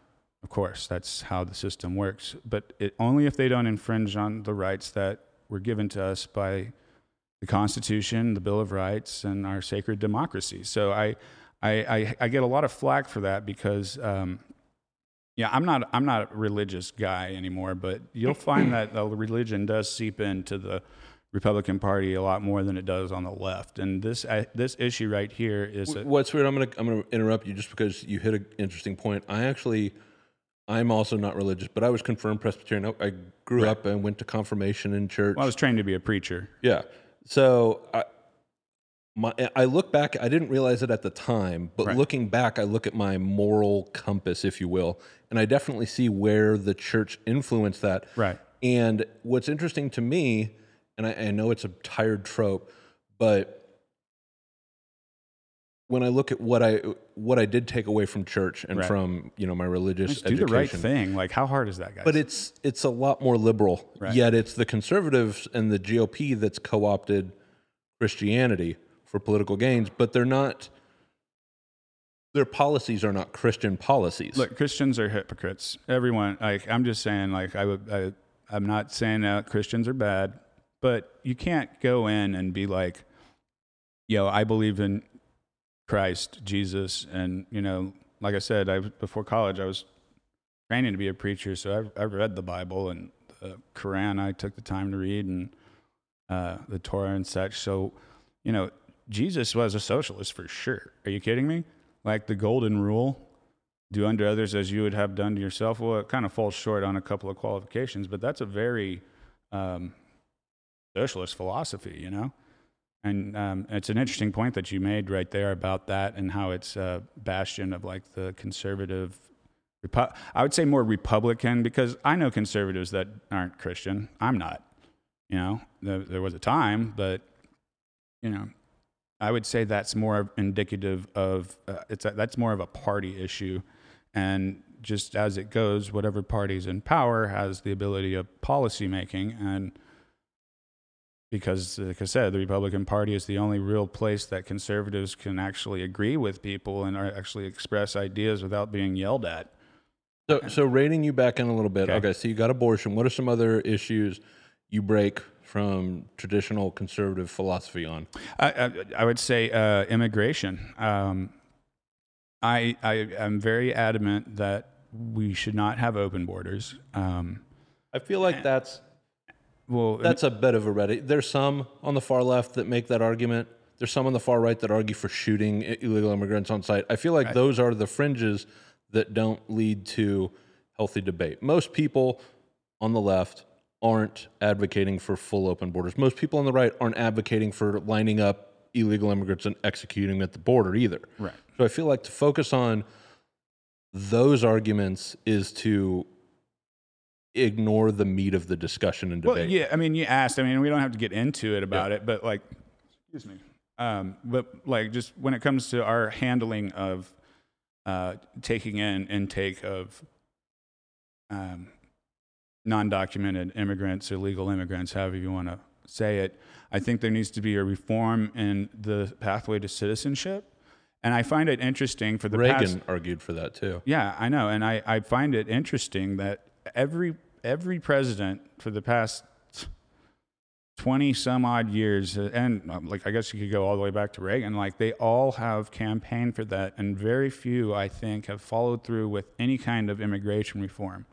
Of course, that's how the system works. But it, only if they don't infringe on the rights that were given to us by the Constitution, the Bill of Rights, and our sacred democracy. So I, I, I, I get a lot of flack for that because, um, yeah, I'm not I'm not a religious guy anymore. But you'll find that the religion does seep into the Republican Party a lot more than it does on the left. And this I, this issue right here is a, What's weird? I'm gonna I'm gonna interrupt you just because you hit an interesting point. I actually, I'm also not religious, but I was confirmed Presbyterian. I I grew up and went to confirmation in church. well, I was trained to be a preacher. yeah. So I, my I look back. I didn't realize it at the time, but Right. looking back, I look at my moral compass, if you will, and I definitely see where the church influenced that. Right. And what's interesting to me, and I, I know it's a tired trope, but when I look at what I what I did take away from church and Right. from you know my religious Just do the right thing. Like, how hard is that, guys? but it's it's a lot more liberal. Right. Yet it's the conservatives and the GOP that's co-opted Christianity for political gains, but they're not. Their policies are not Christian policies. Look, Christians are hypocrites. Everyone, like, I'm just saying, like, I would, I, I'm not saying that Christians are bad, but you can't go in and be like, yo, I believe in Christ, Jesus, and you know, like I said, I before college, I was training to be a preacher, so I've, I've read the Bible and the Quran. I took the time to read and uh, the Torah and such. So, you know, Jesus was a socialist for sure. Are you kidding me? Like the golden rule, do unto others as you would have done to yourself. Well, it kind of falls short on a couple of qualifications, but that's a very um, socialist philosophy, you know? And um, it's an interesting point that you made right there about that and how it's a bastion of like the conservative. I would say more Republican because I know conservatives that aren't Christian. I'm not. You know, there, there was a time, but you know, I would say that's more indicative of uh, it's a, that's more of a party issue, and just as it goes, whatever party's in power has the ability of policy making, and because, like I said, the Republican Party is the only real place that conservatives can actually agree with people and actually express ideas without being yelled at. So, so rating you back in a little bit. Okay. Okay. so you got abortion. What are some other issues you break from traditional conservative philosophy on? I, I, I would say uh, immigration. Um, I, I am very adamant that we should not have open borders. Um, I feel like that's well, that's a bit of a ready. There's some on the far left that make that argument. There's some on the far right that argue for shooting illegal immigrants on sight. I feel like those are the fringes that don't lead to healthy debate. Most people on the left aren't advocating for full open borders. Most people on the right aren't advocating for lining up illegal immigrants and executing them at the border either. right. So I feel like to focus on those arguments is to ignore the meat of the discussion and debate. Well, yeah, I mean, you asked. I mean, we don't have to get into it about it, but like, excuse me. Um, but like, just when it comes to our handling of uh, taking in intake of um, non-documented immigrants, illegal immigrants, however you want to say it, I think there needs to be a reform in the pathway to citizenship. And I find it interesting for the Reagan past argued for that too. yeah, I know, and I, I find it interesting that every every president for the past twenty some odd years, and um, like I guess you could go all the way back to Reagan, like they all have campaigned for that, and very few, I think, have followed through with any kind of immigration reform.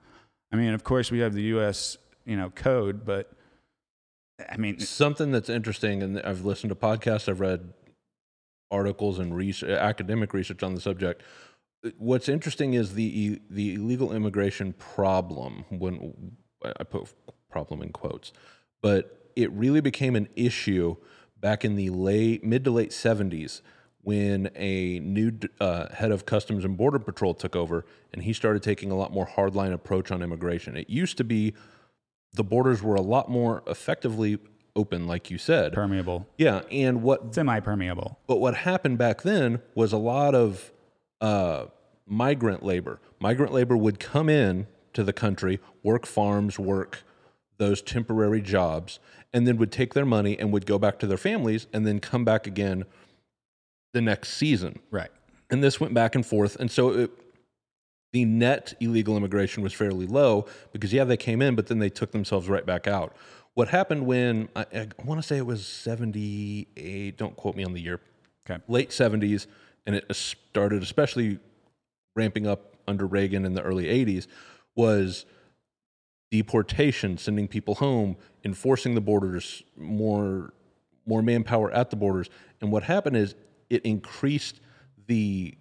I mean, of course, we have the U.S. you know code, but I mean, Something that's interesting, and I've listened to podcasts, I've read articles and research, academic research on the subject. What's interesting is the the illegal immigration problem. When I put problem in quotes, but it really became an issue back in the late mid to late seventies when a new uh, head of Customs and Border Patrol took over, and he started taking a lot more hardline approach on immigration. It used to be the borders were a lot more effectively open, like you said. permeable, Yeah, and what semi-permeable. but what happened back then was a lot of uh, migrant labor. Migrant labor would come in to the country, work farms, work those temporary jobs, and then would take their money and would go back to their families and then come back again the next season. Right. And this went back and forth. And so it, the net illegal immigration was fairly low because, yeah, they came in, but then they took themselves right back out. What happened when, I, I want to say it was 78, don't quote me on the year, Okay. late 70s, and it started especially ramping up under Reagan in the early 80s, was deportation, sending people home, enforcing the borders, more more manpower at the borders. And what happened is it increased the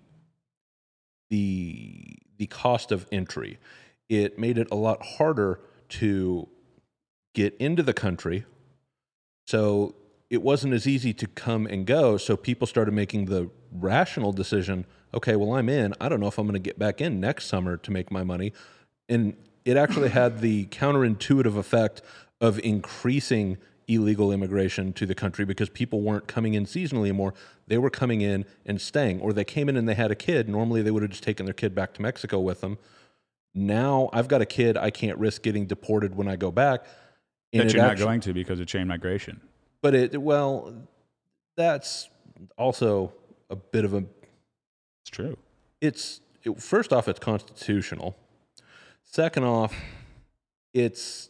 the the cost of entry. It made it a lot harder to get into the country. So it wasn't as easy to come and go. So people started making the rational decision okay, well, I'm in. I don't know if I'm going to get back in next summer to make my money. And it actually had the counterintuitive effect of increasing illegal immigration to the country because people weren't coming in seasonally anymore. They were coming in and staying, or they came in and they had a kid. Normally, they would have just taken their kid back to Mexico with them. Now, I've got a kid. I can't risk getting deported when I go back. And that you're not actu- going to because of chain migration. But it, well, that's also a bit of a It's true. it's it, first off it's constitutional second off it's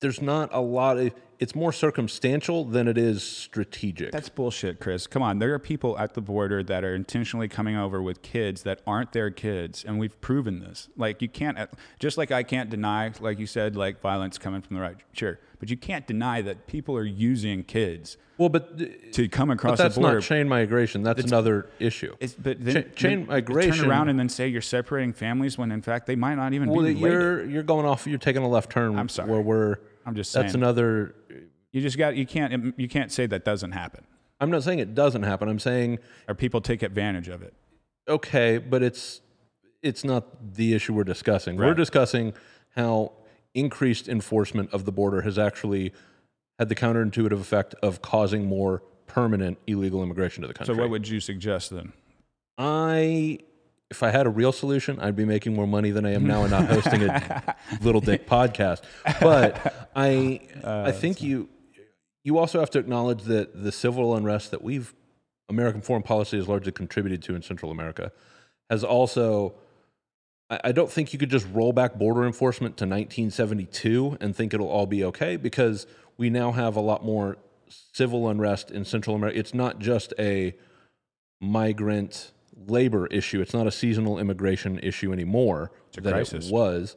there's not a lot of it's more circumstantial than it is strategic That's bullshit, Chris. Come on. There are people at the border that are intentionally coming over with kids that aren't their kids, and we've proven this. Like, you can't, uh, just like I can't deny, like you said, like violence coming from the right. Sure. But you can't deny that people are using kids well but, to come across that's the border. That's not chain migration that's another issue It's, but then, Cha- chain then migration- Turn around and then say you're separating families when in fact they might not even well be related. Well, you're you're going off you're taking a left turn I'm sorry. where we're I'm just saying. that's another you just got. You can't. Um, you can't say that doesn't happen, i'm not saying it doesn't happen i'm saying or people take advantage of it. okay, but it's it's not the issue we're discussing. We're discussing how increased enforcement of the border has actually had the counterintuitive effect of causing more permanent illegal immigration to the country. So, what would you suggest then? I if I had a real solution, I'd be making more money than I am now and not hosting a little dick podcast. But I I uh, think you you also have to acknowledge that the civil unrest that we've American foreign policy has largely contributed to in Central America has also I I don't think you could just roll back border enforcement to 1972 and think it'll all be okay because we now have a lot more civil unrest in Central America. It's not just a migrant labor issue. It's not a seasonal immigration issue anymore a than crisis. it was.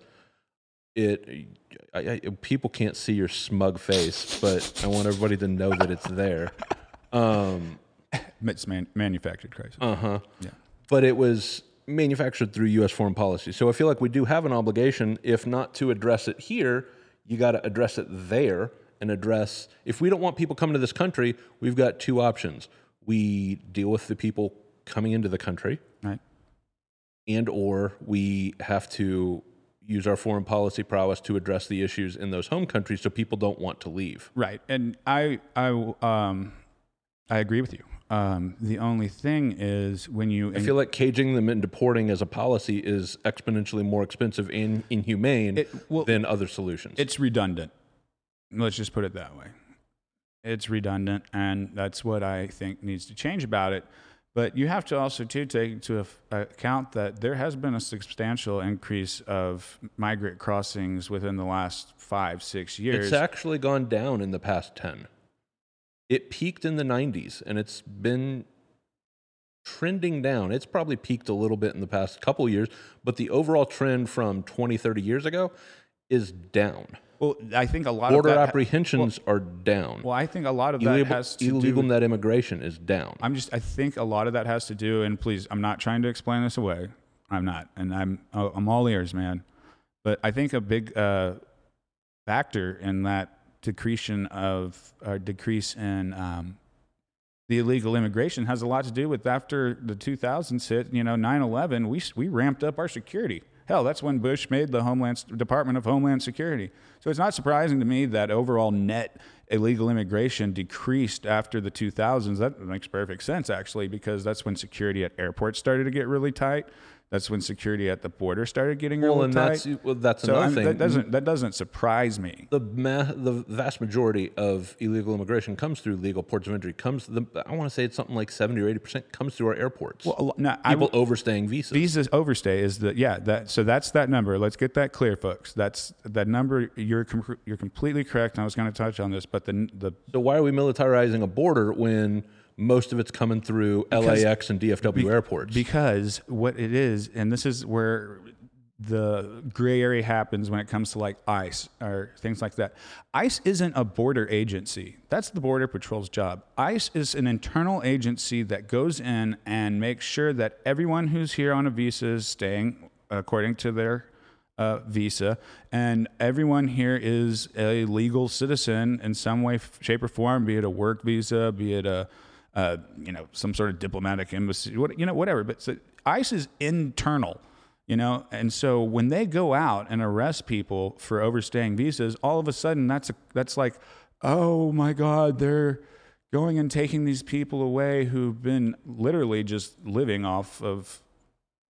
It I, I, people can't see your smug face, but I want everybody to know that it's there. Um, It's man, manufactured crisis. uh huh. Yeah. But it was manufactured through U.S. foreign policy. So I feel like we do have an obligation, if not to address it here, you got to address it there and address. If we don't want people coming to this country, we've got two options: we deal with the people coming into the country, Right. and or we have to use our foreign policy prowess to address the issues in those home countries so people don't want to leave. Right. And I, I, um, I agree with you. Um, the only thing is when you, I feel like caging them and deporting as a policy is exponentially more expensive and inhumane It- well, than other solutions. it's redundant. Let's just put it that way. It's redundant, and that's what I think needs to change about it. But you have to also too take into account that there has been a substantial increase of migrant crossings within the last five, six years. It's actually gone down in the past 10. It peaked in the 90s and it's been trending down. It's probably peaked a little bit in the past couple years, but the overall trend from 20, 30 years ago is down. Well, I think a lot Border of that. ha- apprehensions are down. well, I think a lot of that illegal has to illegal do. net immigration is down. I'm just. I think a lot of that has to do, and please, I'm not trying to explain this away. I'm not, and I'm. oh, I'm all ears, man. But I think a big uh, factor in that decretion of uh, decrease in um, the illegal immigration has a lot to do with after the 2000s hit. You know, 9/11, we we ramped up our security. Hell, that's when Bush made the Homeland Department of Homeland Security. So it's not surprising to me that overall net illegal immigration decreased after the 2000s. That makes perfect sense, actually, because that's when security at airports started to get really tight. That's when security at the border started getting well, really and tight. that's well, that's so another I'm- thing. that doesn't that doesn't surprise me. the ma- the vast majority of illegal immigration comes through legal ports of entry. Comes the I want to say it's something like seventy or eighty percent comes through our airports. Well, a lo- now, I People will- overstaying visas. Visas overstay is the yeah that so that's that number. Let's get that clear, folks. That's that number. You're com- you're completely correct. I was going to touch on this, but the the So why are we militarizing a border when most of it's coming through LAX and DFW airports? because what it is, and this is where the gray area happens when it comes to like ICE or things like that. ICE isn't a border agency. That's the Border Patrol's job. ICE is an internal agency that goes in and makes sure that everyone who's here on a visa is staying according to their uh, visa, and everyone here is a legal citizen in some way, shape, or form, be it a work visa, be it a uh, you know some sort of diplomatic embassy, what, you know, whatever. But so ICE is internal. You know, and so when they go out and arrest people for overstaying visas, all of a sudden that's a, that's like, oh my God, they're going and taking these people away who've been literally just living off of,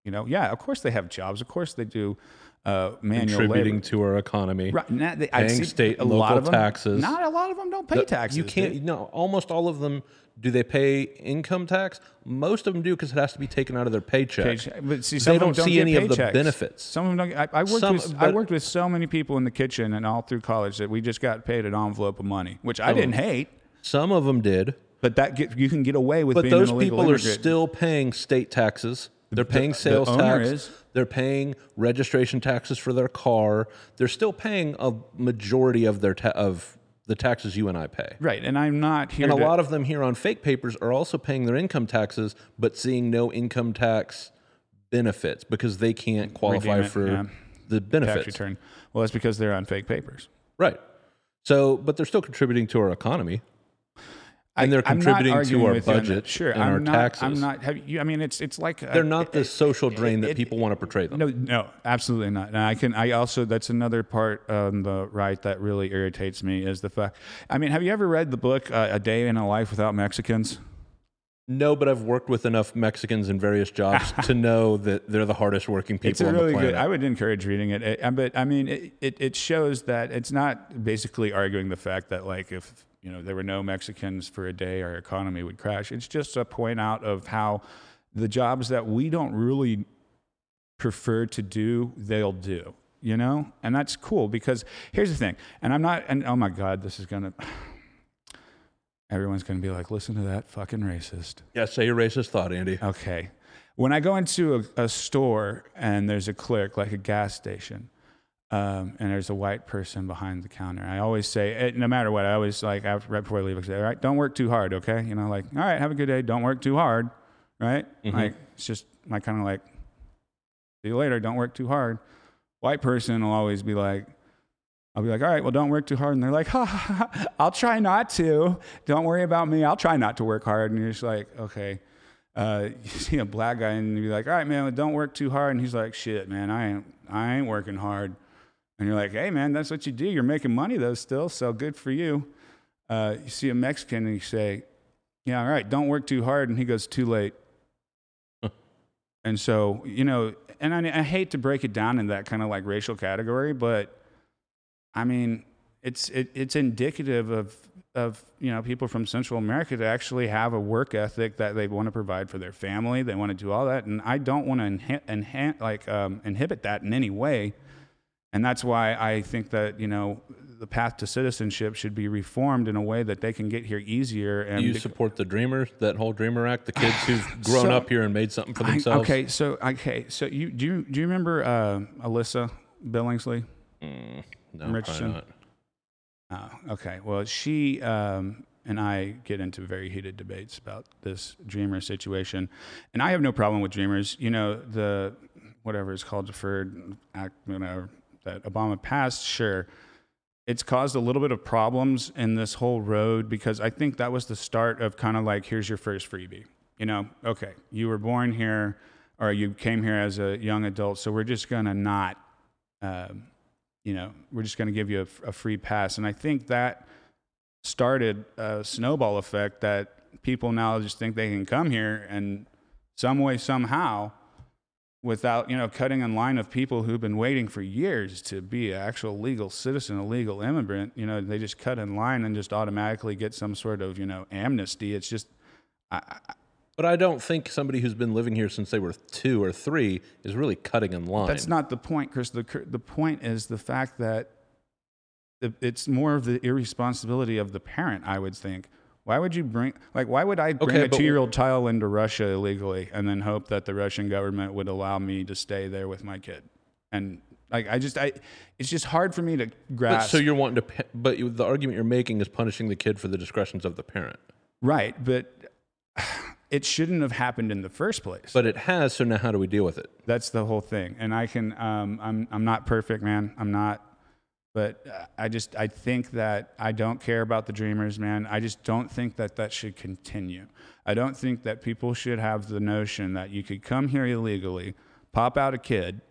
you know, yeah, of course they have jobs, of course they do uh, manual contributing labor. to our economy. Right, now, they, I paying state a and lot local of them, taxes. Not a lot of them don't pay taxes. You can't. They- No, almost all of them. Do they pay income tax? Most of them do because it has to be taken out of their paycheck. paycheck. But see, some they of them don't don't see get any of the benefits. Some of them don't. I, I worked Some- with I worked with so many people in the kitchen and all through college that we just got paid an envelope of money, which I didn't hate. Some of them did, But that get, you can get away with but being those people are still paying state taxes. They're paying sales owner tax. is. They're paying registration taxes for their car. They're still paying a majority of their ta- of the taxes you and I pay. right. And I'm not here. And a lot of them here on fake papers are also paying their income taxes, but seeing no income tax benefits because they can't qualify it, for yeah. the tax benefits. return. Well, that's because they're on fake papers. Right. So, but they're still contributing to our economy. And they're contributing to our budget Sure, and I'm our not, taxes. I'm not. Have you? I mean, it's it's like they're not the social drain that people want to portray them. No, no, absolutely not. And I can. I also. That's another part on the right that really irritates me is the fact. I mean, have you ever read the book uh, "A Day in a Life Without Mexicans"? No, but I've worked with enough Mexicans in various jobs to know that they're the hardest working people It's really the planet. good. I would encourage reading it. It- but I mean, it, it it shows that it's not basically arguing the fact that like if you know there were no Mexicans for a day, our economy would crash. It's just a point out of how the jobs that we don't really prefer to do, they'll do. You know, and that's cool because here's the thing. And I'm not. And oh my God, this is gonna. Everyone's gonna be like, listen to that fucking racist. yeah, say your racist thought, Andy. Okay. When I go into a, a store and there's a clerk, like a gas station, um, and there's a white person behind the counter, I always say, eh, no matter what, I always like after, right before I leave, I say, all right, don't work too hard, okay? You know, like, all right, have a good day, don't work too hard, right? Like, it's just my kind of like, see you later, don't work too hard. White person will always be like, I'll be like, all right, well, don't work too hard. And they're like, ha, ha, ha, I'll try not to. Don't worry about me. I'll try not to work hard. And you're just like, okay. Uh, you see a black guy and you be like, all right, man, well, don't work too hard. And he's like, shit, man, I ain't, I ain't working hard. And you're like, hey, man, that's what you do. You're making money though still, so good for you. Uh, you see a Mexican and you say, yeah, all right, don't work too hard. And he goes, too late. and so, you know, and I, I hate to break it down in that kind of like racial category, but I mean, it's it, it's indicative of of you know people from Central America to actually have a work ethic that they want to provide for their family. They want to do all that, and I don't want to inhi- enhan- like um, inhibit that in any way. And that's why I think that you know the path to citizenship should be reformed in a way that they can get here easier. And Do you support the Dreamers, that whole Dreamer Act, the kids who've grown So- up here and made something for I- themselves? okay, so okay, so you do you, do you remember uh, Alyssa Billingsley? No, Richardson? not. Oh, okay. Well, she um, and I get into very heated debates about this Dreamer situation, and I have no problem with Dreamers. You know, the whatever it's called, deferred act, you know, that Obama passed. Sure, it's caused a little bit of problems in this whole road because I think that was the start of kind of like, here's your first freebie. You know, okay, you were born here, or you came here as a young adult, so we're just gonna not. Um, you know, we're just going to give you a, a free pass. And I think that started a snowball effect that people now just think they can come here and some way, somehow, without, you know, cutting in line of people who've been waiting for years to be an actual legal citizen, a legal immigrant, you know, they just cut in line and just automatically get some sort of, you know, amnesty. It's just, I, I, But I don't think somebody who's been living here since they were two or three is really cutting in line. That's not the point, Chris. The the point is the fact that it's more of the irresponsibility of the parent. I would think. Why would you bring like Why would I bring Okay, a two year old child into Russia illegally and then hope that the Russian government would allow me to stay there with my kid? And like I just I, it's just hard for me to But grasp. so you're wanting to, but the argument you're making is punishing the kid for the discretions of the parent. right, but it shouldn't have happened in the first place. But it has. So now, how do we deal with it? That's the whole thing. And I can, um, I'm, I'm not perfect, man. I'm not. But uh, I just, I think that I don't care about the dreamers, man. I just don't think that that should continue. I don't think that people should have the notion that you could come here illegally, pop out a kid,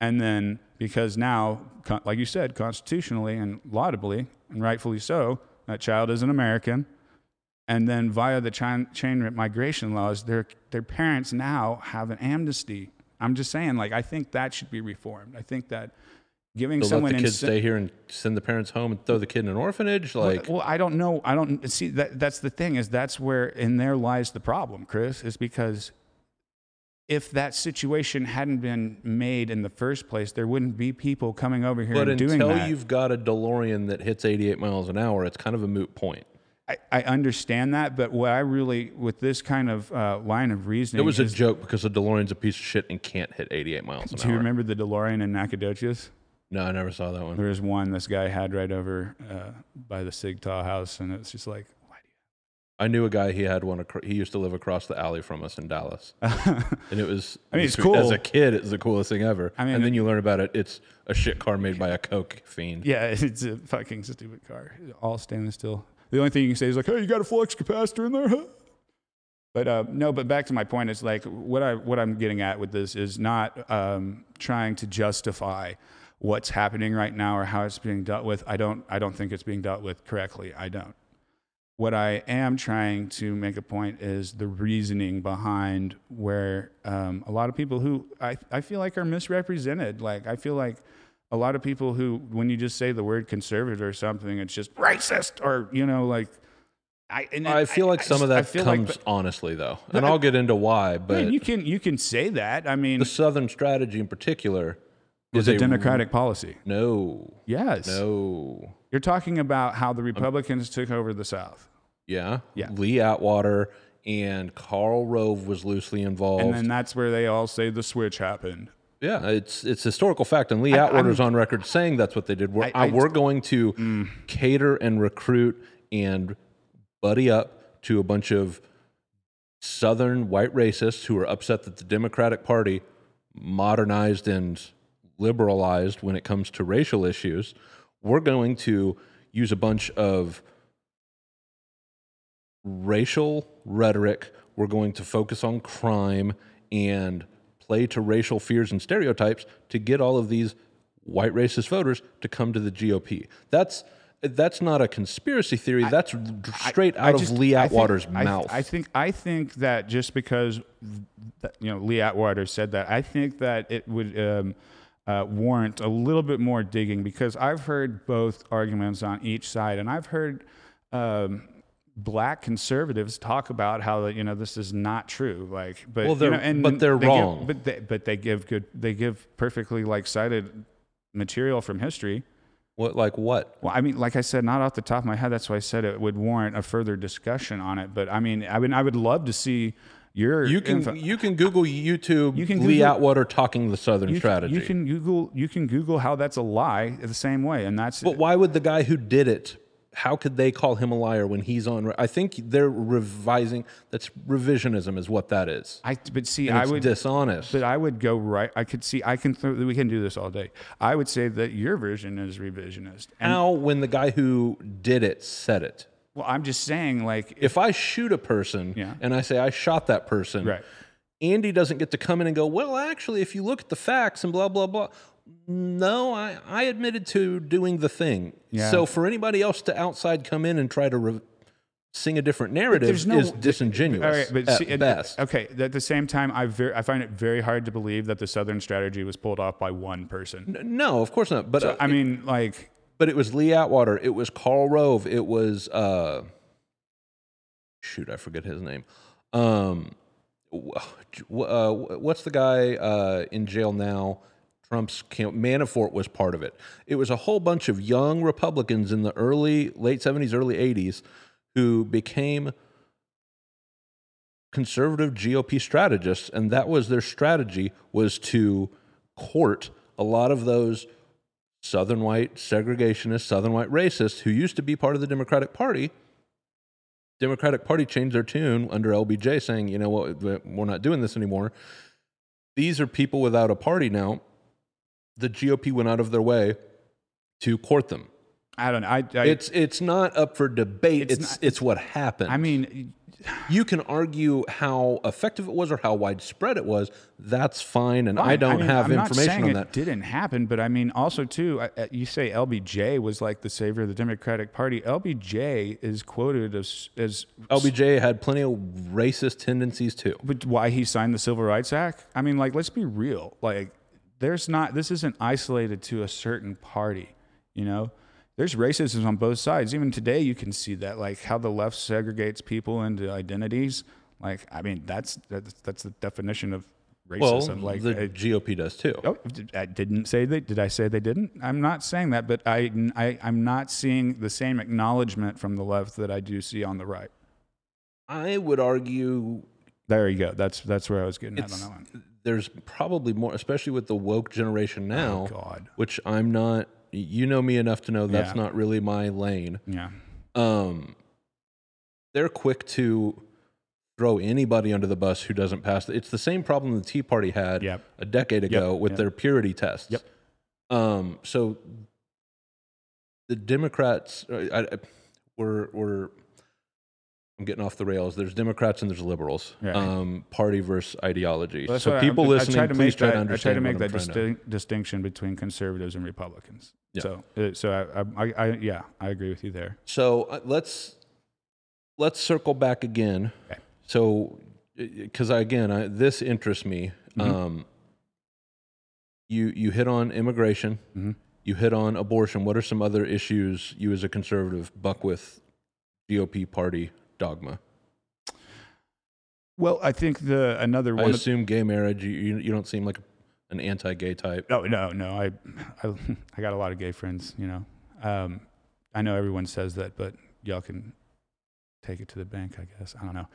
And then because now, like you said, constitutionally and laudably and rightfully so, that child is an American. And then via the chain, chain migration laws, their their parents now have an amnesty. I'm just saying, like I think that should be reformed. I think that giving So let someone the kids stay here and send the parents home and throw the kid in an orphanage. Like, well, I don't know. I don't see that. That's the thing is that's where in there lies the problem, Chris. Is because if that situation hadn't been made in the first place, there wouldn't be people coming over here but and doing that. until you've got a DeLorean that hits 88 miles an hour, it's kind of a moot point. I, I understand that, but what I really with this kind of uh, line of reasoning, It was a joke because the DeLorean's a piece of shit and can't hit 88 miles an do you hour. remember the DeLorean in Nacogdoches? No, I never saw that one. There was one this guy had right over uh, by the Sig Tau house, and it's just like, why I knew a guy. He had one. acro- He used to live across the alley from us in Dallas, and it was. I mean, it's As cool. a kid, it was the coolest thing ever. I mean, and then you learn about it. It's a shit car made by a coke fiend. Yeah, it's a fucking stupid car. All stainless steel. The only thing you can say is like, "Hey, you got a flux capacitor in there?" Huh? But uh, no. But back to my point is like what I what I'm getting at with this is not um, trying to justify what's happening right now or how it's being dealt with. I don't I don't think it's being dealt with correctly. I don't. What I am trying to make a point is the reasoning behind where um, a lot of people who I, I feel like are misrepresented. Like I feel like a lot of people who, when you just say the word conservative or something, it's just racist or you know like. I, and I feel like some just- of that feel like comes honestly, though, and I'll get into why. But mean, you can you can say that. I mean, the Southern strategy, in particular, is a democratic policy. No, Yes. no, You're talking about how the Republicans took over the South. yeah, Yeah. Lee Atwater and Karl Rove was loosely involved. And then that's where they all say the switch happened. Yeah, it's it's historical fact, and Lee I- Atwater's on record saying that's what they did. We're, I- I- Mm. we're going to cater and recruit and buddy up to a bunch of Southern white racists who are upset that the Democratic Party modernized and liberalized when it comes to racial issues. We're going to use a bunch of racial rhetoric. We're going to focus on crime and play to racial fears and stereotypes to get all of these white racist voters to come to the GOP. That's that's not a conspiracy theory. That's straight out I of just- Lee I think- Atwater's I, mouth. I think I think that just because you know Lee Atwater said that, I think that it would um, uh, warrant a little bit more digging because I've heard both arguments on each side, and I've heard. Um, Black conservatives talk about how you know this is not true, like, but Well, they're- know, and but they're they give- wrong. but they, but they give good, they give perfectly like cited material from history. what like what? Well, I mean, like I said, not off the top of my head. That's why I said it would warrant a further discussion on it. But I mean, I mean, I would love to see your. You can info- you can Google YouTube You can Google, Lee Atwater talking the Southern you, strategy. You can Google. You can Google how that's a lie the same way, and that's. But why would the guy who did it? How could they call him a liar when he's on? I think they're revising. That's revisionism, is what that is. I but see, I would. dishonest. But I would go right. I could see. I can. We can do this all day. I would say that your version is revisionist. And How when the guy who did it said it? Well, I'm just saying, like, If I shoot a person Yeah. and I say I shot that person, Right. Andy doesn't get to come in and go, well, actually, if you look at the facts and blah blah blah. No, I, I admitted to doing the thing. Yeah. So for anybody else to outside come in and try to re- sing a different narrative there's no is disingenuous All right, but at see, best. Okay, at the same time, I ver- I find it very hard to believe that the Southern strategy was pulled off by one person. No, of course not. But uh, I mean, like, but it was Lee Atwater. It was Karl Rove. It was uh, shoot, I forget his name. Um, uh, what's the guy uh, in jail now? Trump's camp. Manafort was part of it. It was a whole bunch of young Republicans in the early, late seventies, early eighties, who became conservative GOP strategists, and that was their strategy was to court a lot of those Southern white segregationists, Southern white racists who used to be part of the Democratic Party. Democratic Party changed their tune under LBJ, saying, "You know what? We're not doing this anymore." These are people without a party now. The GOP went out of their way to court them. I don't know. I, I It's it's not up for debate. It's it's, not- what happened. I mean, you can argue how effective it was or how widespread it was. That's fine, and I don't mean, have I'm information on it that. Didn't happen, but I mean, also too, I- I- you say LBJ was like the savior of the Democratic Party. LBJ is quoted as as LBJ had plenty of racist tendencies too. but why he signed the Civil Rights Act. I mean, like, let's be real. Like, there's not. This isn't isolated to a certain party. You know, there's racism on both sides. Even today, you can see that, like how the left segregates people into identities. Like, I mean, that's that's, that's the definition of Well, racism. like, the GOP does too. Oh, I didn't say they. Did I say they didn't? I'm not saying that, but I, I, I'm not seeing the same acknowledgement from the left that I do see on the right. I would argue There you go. That's that's where I was getting at on that one. there's probably more, especially with the woke generation oh, now, Oh God. which I'm not. You know me enough to know that's Yeah. not really my lane. Yeah. Um, they're quick to throw anybody under the bus who doesn't pass. It's the same problem the Tea Party had Yep. a decade ago with yep. their purity tests. Yep. Um, so the Democrats, uh, I, I, we're, we're, I'm getting off the rails. There's Democrats and there's liberals. Um, party versus ideology. Well, so people I, listening, I try to please try that, to I try to make that to- distinction between conservatives and Republicans. Yeah. So, uh, so I, I, I, yeah, I agree with you there. So uh, let's let's circle back again. Okay. So, because again, I, this interests me. Mhm. Um, you you hit on immigration. Mhm. You hit on abortion. What are some other issues you, as a conservative, buck with GOP party dogma? Well, I think the another I one. Of, assume gay marriage. You, you you don't seem like an anti-gay type. no, no, no. I, I, I got a lot of gay friends. You know, um, I know everyone says that, but y'all can take it to the bank. I guess I don't know.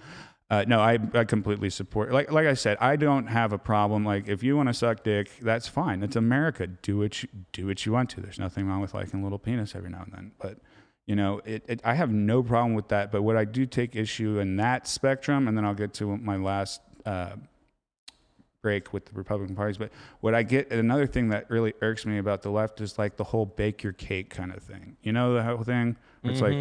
Uh, no, I, I completely support. Like like I said, I don't have a problem. Like if you want to suck dick, that's fine. It's America. Do what you, do what you want to. There's nothing wrong with liking a little penis every now and then. But you know, it, it, I have no problem with that. But what I do take issue in that spectrum, and then I'll get to my last uh, break with the Republican parties. But what I get, another thing that really irks me about the left is like the whole bake your cake kind of thing. You know, the whole thing. It's like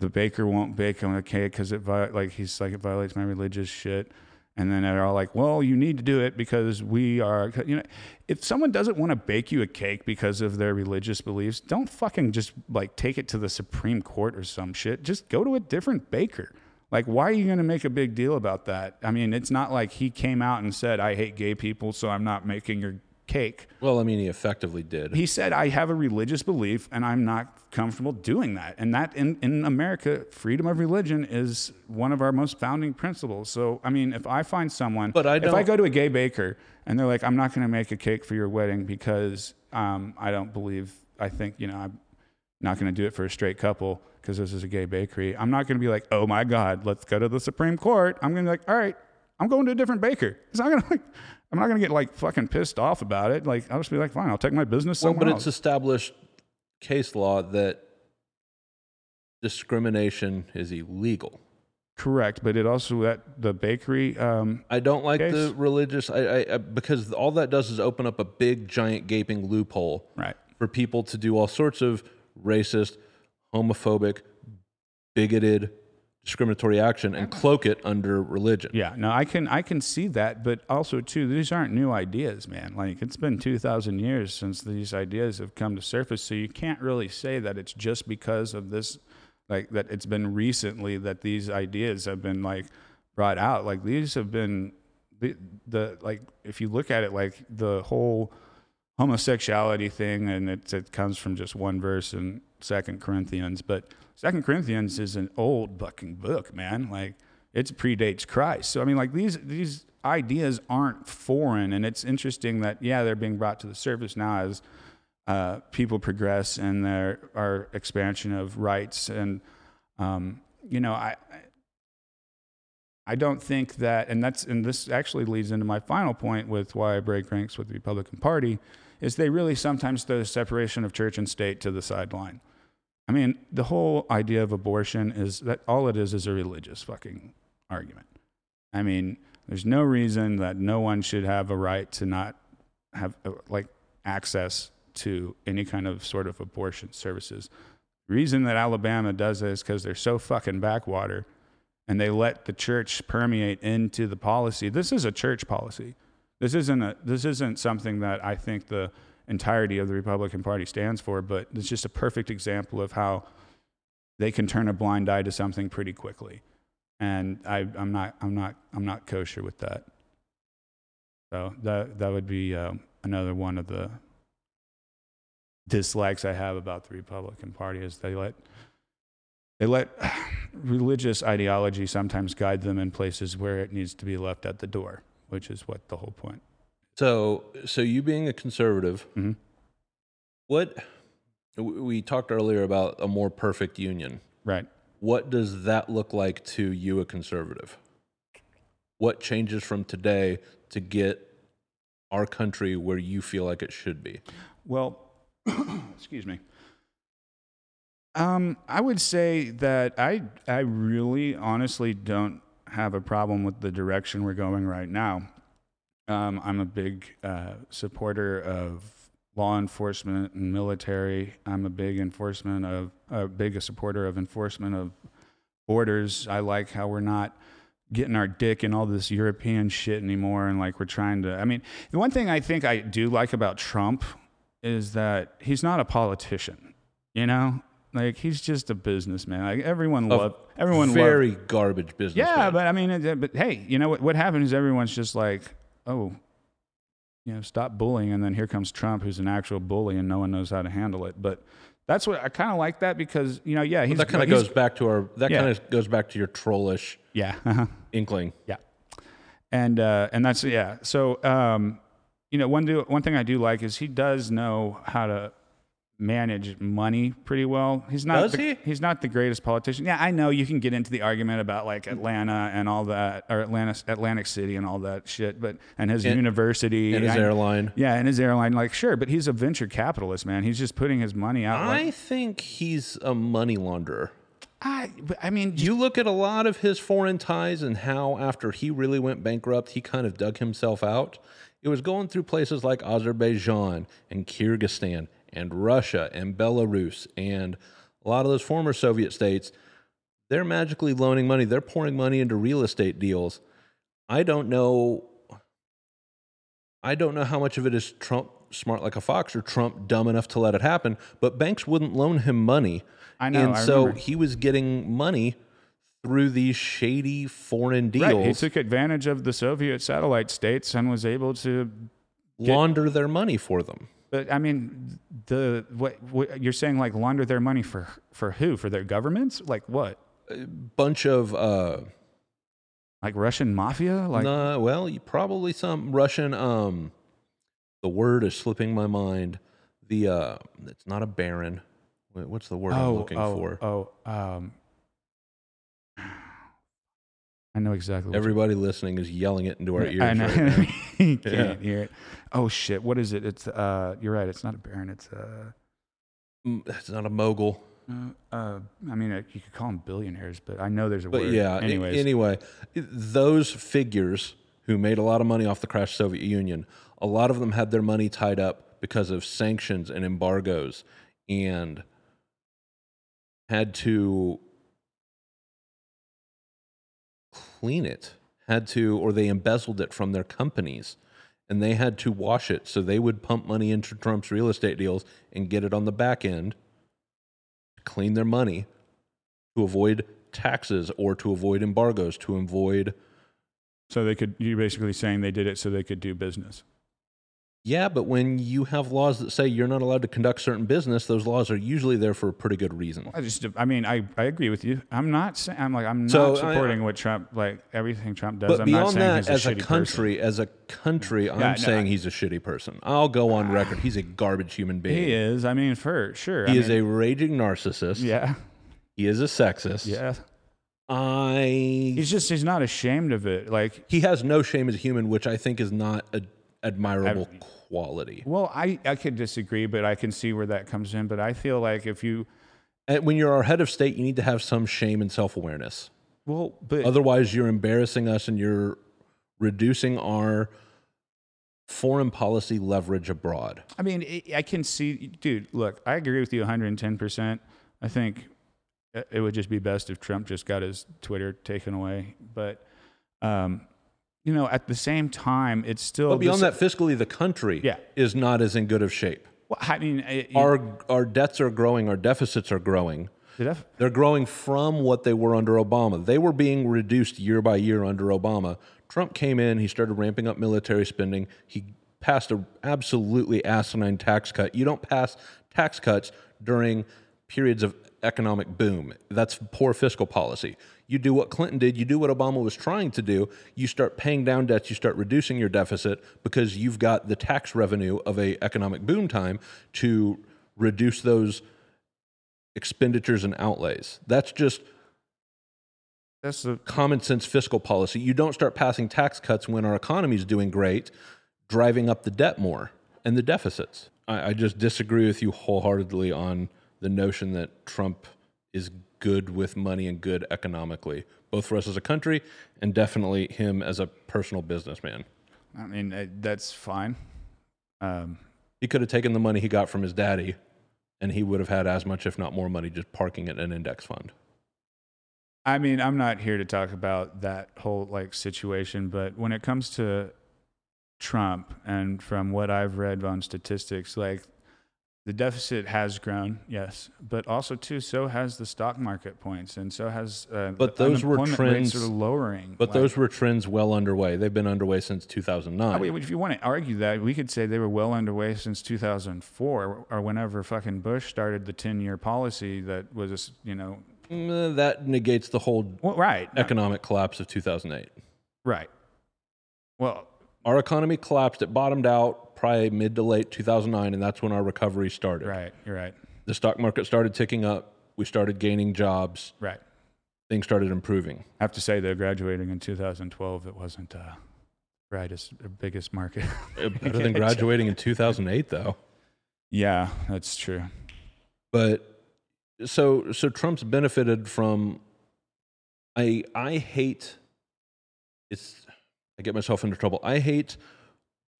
the baker won't bake on the cake because it vi- like he's like it violates my religious shit. And then they're all like, "Well, you need to do it because we are." You know, if someone doesn't want to bake you a cake because of their religious beliefs, don't fucking just like take it to the Supreme Court or some shit. Just go to a different baker. Like, why are you going to make a big deal about that? I mean, it's not like he came out and said, "I hate gay people, so I'm not making your cake." Well, I mean, he effectively did. He said, I have a religious belief and I'm not comfortable doing that. And that in, in America, freedom of religion is one of our most founding principles. So, I mean, if I find someone, But I if I go to a gay baker and they're like, I'm not going to make a cake for your wedding because um, I don't believe, I think, you know, I'm not going to do it for a straight couple because this is a gay bakery. I'm not going to be like, oh my God, let's go to the Supreme Court. I'm going to be like, all right, I'm going to a different baker. It's not going to like, I'm not going to get like fucking pissed off about it. Like, I'll just be like, fine, I'll take my business Well, but else. it's established case law that discrimination is illegal. Correct, but it also that the bakery. Um, I don't like Case. the religious, I, I, I because all that does is open up a big, giant, gaping loophole right. for people to do all sorts of racist, homophobic, bigoted, discriminatory action and cloak it under religion. Yeah. No, I can I can see that, but also too, these aren't new ideas, man. Like it's been two thousand years since these ideas have come to surface, so you can't really say that it's just because of this, like that it's been recently that these ideas have been like brought out. Like these have been the the like if you look at it, like the whole homosexuality thing, and it, it comes from just one verse in Second Corinthians. But Second Corinthians is an old fucking book, man. Like it predates Christ. So I mean, like these these ideas aren't foreign, and it's interesting that yeah, they're being brought to the surface now as uh, people progress and there are expansion of rights and um, you know I. I don't think that, and that's, and this actually leads into my final point with why I break ranks with the Republican Party, is they really sometimes throw the separation of church and state to the sideline. I mean, the whole idea of abortion is that all it is is a religious fucking argument. I mean, there's no reason that no one should have a right to not have uh, like access to any kind of sort of abortion services. reason that Alabama does this because they're so fucking backwater and they let the church permeate into the policy. This is a church policy. This isn't a, this isn't something that I think the entirety of the Republican Party stands for, but it's just a perfect example of how they can turn a blind eye to something pretty quickly. And I, I'm not I'm not I'm not kosher with that. So that that would be um, another one of the dislikes I have about the Republican Party is they let they let religious ideology sometimes guide them in places where it needs to be left at the door, which is what the whole point. So, so you being a conservative, Mhm. what we talked earlier about a more perfect union. Right. What does that look like to you, a conservative? What changes from today to get our country where you feel like it should be? Well, excuse me. Um, I would say that I I really honestly don't have a problem with the direction we're going right now. Um, I'm a big uh, supporter of law enforcement and military. I'm a big enforcement of a big supporter of enforcement of borders. I like how we're not getting our dick in all this European shit anymore, and like we're trying to. I mean, the one thing I think I do like about Trump is that he's not a politician. You know, like he's just a businessman. Like everyone A love everyone Very garbage business. yeah, but I mean, it- but hey, you know what? What happens is everyone's just like, oh, you know, stop bullying, and then here comes Trump, who's an actual bully, and no one knows how to handle it. But that's what I kind of like that because you know, yeah, he's that kind of goes back to our. That Yeah. kind of goes back to your trollish yeah, uh-huh. inkling. yeah, and uh, and that's yeah. So um, you know, one do one thing I do like is he does know how to manage money pretty well. He's not Does the, he? he's not the greatest politician. Yeah, I know you can get into the argument about like Atlanta and all that or Atlanta Atlantic City and all that shit, but and his And- university And his I- airline. Yeah, and his airline like sure, but he's a venture capitalist, man. He's just putting his money out like I think he's a money launderer. I I mean, You look at a lot of his foreign ties and how, after he really went bankrupt, he kind of dug himself out. It was going through places like Azerbaijan and Kyrgyzstan and Russia and Belarus and a lot of those former Soviet states. They're magically loaning money, they're pouring money into real estate deals. I don't know. I don't know how much of it is Trump smart like a fox or Trump dumb enough to let it happen, but banks wouldn't loan him money. I know, And I so he was getting money through these shady foreign right, he took advantage of the Soviet satellite states and was able to launder their money for them. But I mean, the what, what you're saying like launder their money for for who? For their governments? Like what? A Bunch of, uh, Like Russian mafia? Like nah, well, probably some Russian. Um, the word is slipping my mind. The uh, it's not a baron. What's the word I'm looking oh, for? Oh, um, I know exactly. What Everybody listening is yelling it into our ears. I know. right you can't Yeah. hear it. Oh shit! What is it? It's uh. You're right. It's not a baron. It's uh. Mm, It's not a mogul. Uh, uh, I mean, uh, you could call them billionaires, but I know there's a But word. yeah, a- Anyways, anyway, those figures who made a lot of money off the crashed Soviet Union, a lot of them had their money tied up because of sanctions and embargoes and had to clean it, had to, or they embezzled it from their companies and they had to wash it. So they would pump money into Trump's real estate deals and get it on the back end, to clean their money to avoid taxes or to avoid embargoes, to avoid. so they could. You're basically saying they did it so they could do business. Yeah, but when you have laws that say you're not allowed to conduct certain business, those laws are usually there for a pretty good reason. I just, I mean, I, I agree with you. I'm not saying, I'm like, I'm not So, I- supporting what Trump, like everything Trump does. But I'm not beyond saying that, he's a as a shitty country, person. as a country, I'm no, saying I- he's a shitty person. I'll go on record. He's a garbage human being. he is. I mean, for sure. He I is mean, a raging narcissist. yeah, He is a sexist. yeah. I. He's just, he's not ashamed of it. Like, he has no shame as a human, which I think is not an admirable quality. well, I, I could disagree, but I can see where that comes in. But I feel like if you, And when you're our head of state, you need to have some shame and self awareness. well, but Otherwise, you're embarrassing us and you're reducing our foreign policy leverage abroad. I mean, I- I can see, dude. Look, I agree with you 110. percent I think it it would just be best if Trump just got his Twitter taken away. But, um, you know, at the same time, it's still. But beyond this- that, fiscally, the country Yeah. is not as in good of shape. Well, I mean, it, Our our debts are growing, our deficits are growing. the def- They're growing from what they were under Obama. They were being reduced year by year under Obama. Trump came in, he started ramping up military spending. He passed an absolutely asinine tax cut. You don't pass tax cuts during periods of economic boom. That's poor fiscal policy. You do what Clinton did, you do what Obama was trying to do. You start paying down debts, you start reducing your deficit because you've got the tax revenue of a economic boom time to reduce those expenditures and outlays. That's just that's the common sense fiscal policy. You don't start passing tax cuts when our economy is doing great, driving up the debt more and the deficits. I, I just disagree with you wholeheartedly on the notion that Trump is good with money and good economically, both for us as a country and definitely him as a personal businessman. I mean, uh, that's fine. Um, He could have taken the money he got from his daddy and he would have had as much, if not more money, just parking it in an index fund. I mean, I'm not here to talk about that whole like situation, but when it comes to Trump and from what I've read on statistics, like the deficit has grown, yes, but also too, so has the stock market points, and so has. Uh, But those were trends- are lowering. But Like, those were trends well underway. They've been underway since 2009. I mean, if you want to argue that, we could say they were well underway since 2004 or whenever fucking Bush started the 10 year policy that was, you know, Mm, that negates the whole well, right. economic collapse of 2008. Right. Well, Our economy collapsed. It bottomed out probably mid to late 2009, and that's when our recovery started. right. You're right. The stock market started ticking up. We started gaining jobs. Right. Things started improving. I have to say, though, graduating in 2012, it wasn't uh, brightest, or biggest market. Uh, Better than graduating in 2008, though. yeah, that's true. But so so Trump's benefited from. I I hate. It's I get myself into trouble. I hate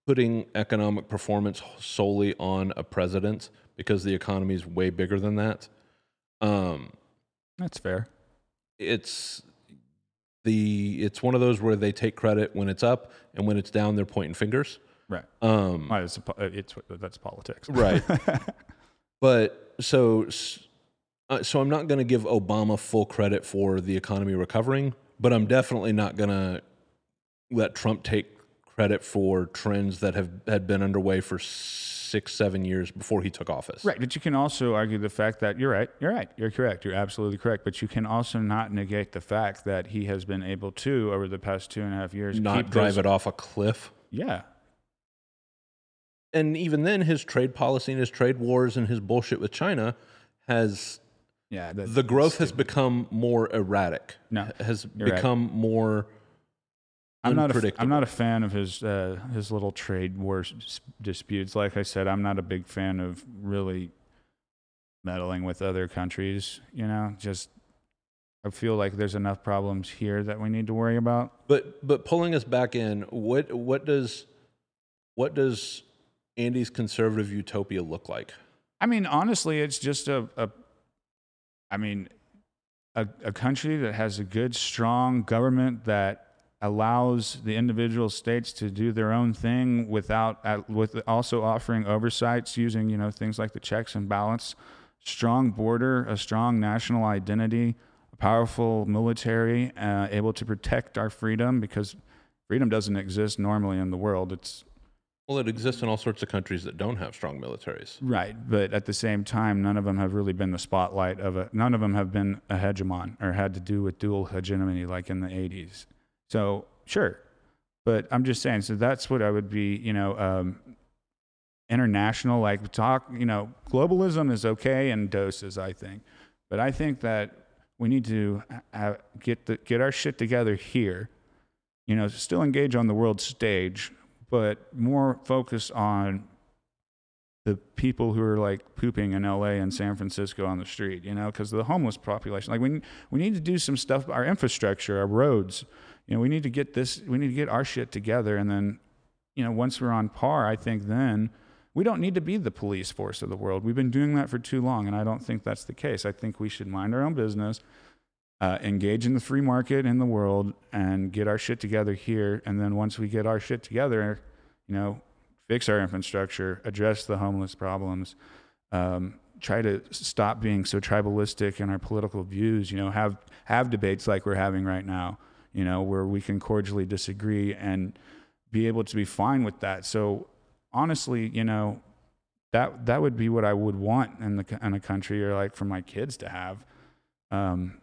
putting economic performance solely on a president because the economy is way bigger than that. Um, That's fair. it's the it's one of those where they take credit when it's up and when it's down they're pointing fingers. Right. Um, Well, it's, it's that's politics. Right. But so, uh, so I'm not going to give Obama full credit for the economy recovering, but I'm definitely not going to let Trump take credit for trends that have had been underway for six, seven years before he took office. Right, but you can also argue the fact that you're right. You're right. You're correct. You're absolutely correct. But you can also not negate the fact that he has been able to, over the past two and a half years, Not keep drive those- it off a cliff. Yeah, And even then, his trade policy and his trade wars and his bullshit with China has yeah. The growth has become more erratic. No, has you're right. become more I'm not. A. I'm not a fan of his uh, his little trade war disputes. Like I said, I'm not a big fan of really meddling with other countries. You know, just I feel like there's enough problems here that we need to worry about. But but pulling us back in, what what does what does Andy's conservative utopia look like? I mean, honestly, it's just a, a I mean, a, a country that has a good, strong government that allows the individual states to do their own thing without, uh, with also offering oversights using, you know, things like the checks and balance, strong border, a strong national identity, a powerful military, uh, able to protect our freedom because freedom doesn't exist normally in the world. It's Well, it exists in all sorts of countries that don't have strong militaries. Right, but at the same time, none of them have really been the spotlight of a. None of them have been a hegemon or had to do with dual hegemony like in the '80s. So sure, but I'm just saying. So that's what I would be. You know, um, international like talk. You know, globalism is okay in doses, I think, but I think that we need to get the get our shit together here. You know, still engage on the world stage, but more focus on the people who are like pooping in LA and San Francisco on the street, you know, because the homeless population. Like we we need to do some stuff. Our infrastructure, our roads. You know, we need to get this. We need to get our shit together, and then, you know, once we're on par, I think then we don't need to be the police force of the world. We've been doing that for too long, and I don't think that's the case. I think we should mind our own business, uh, engage in the free market in the world, and get our shit together here. And then once we get our shit together, you know, fix our infrastructure, address the homeless problems, um, try to stop being so tribalistic in our political views. You know, have have debates like we're having right now. You know, where we can cordially disagree and be able to be fine with that. So honestly, you know, that that would be what I would want in the in a country or like for my kids to have. Um,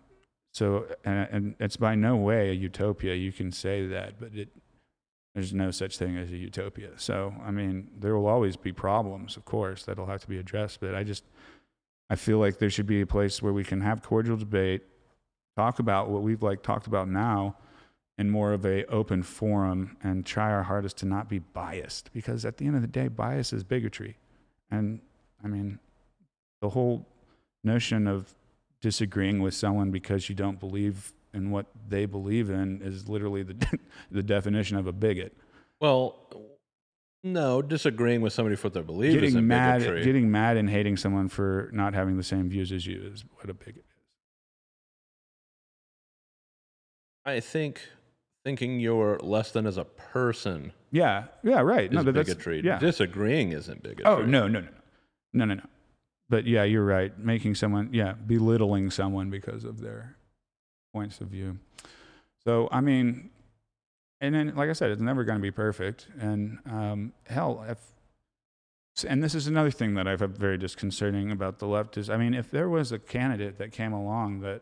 so and, and it's by no way a utopia. You can say that, but it there's no such thing as a utopia. So I mean, there will always be problems, of course, that'll have to be addressed. But I just I feel like there should be a place where we can have cordial debate, talk about what we've like talked about now in more of a open forum and try our hardest to not be biased because at the end of the day bias is bigotry. And i mean the whole notion of disagreeing with someone because you don't believe in what they believe in is literally the the definition of a bigot. Well, no, disagreeing with somebody for what they believe getting mad bigotry. getting mad and hating someone for not having the same views as you is what a bigot is. I think thinking you're less than as a person yeah yeah right is no but that's bigotry. yeah Disagreeing isn't bigotry. Oh no, no, no, no, no, no. But yeah, you're right. Making someone, yeah, belittling someone because of their points of view. So I mean, and then like I said, it's never going to be perfect. And um, hell, if and this is another thing that I find very disconcerting about the left is, I mean, if there was a candidate that came along that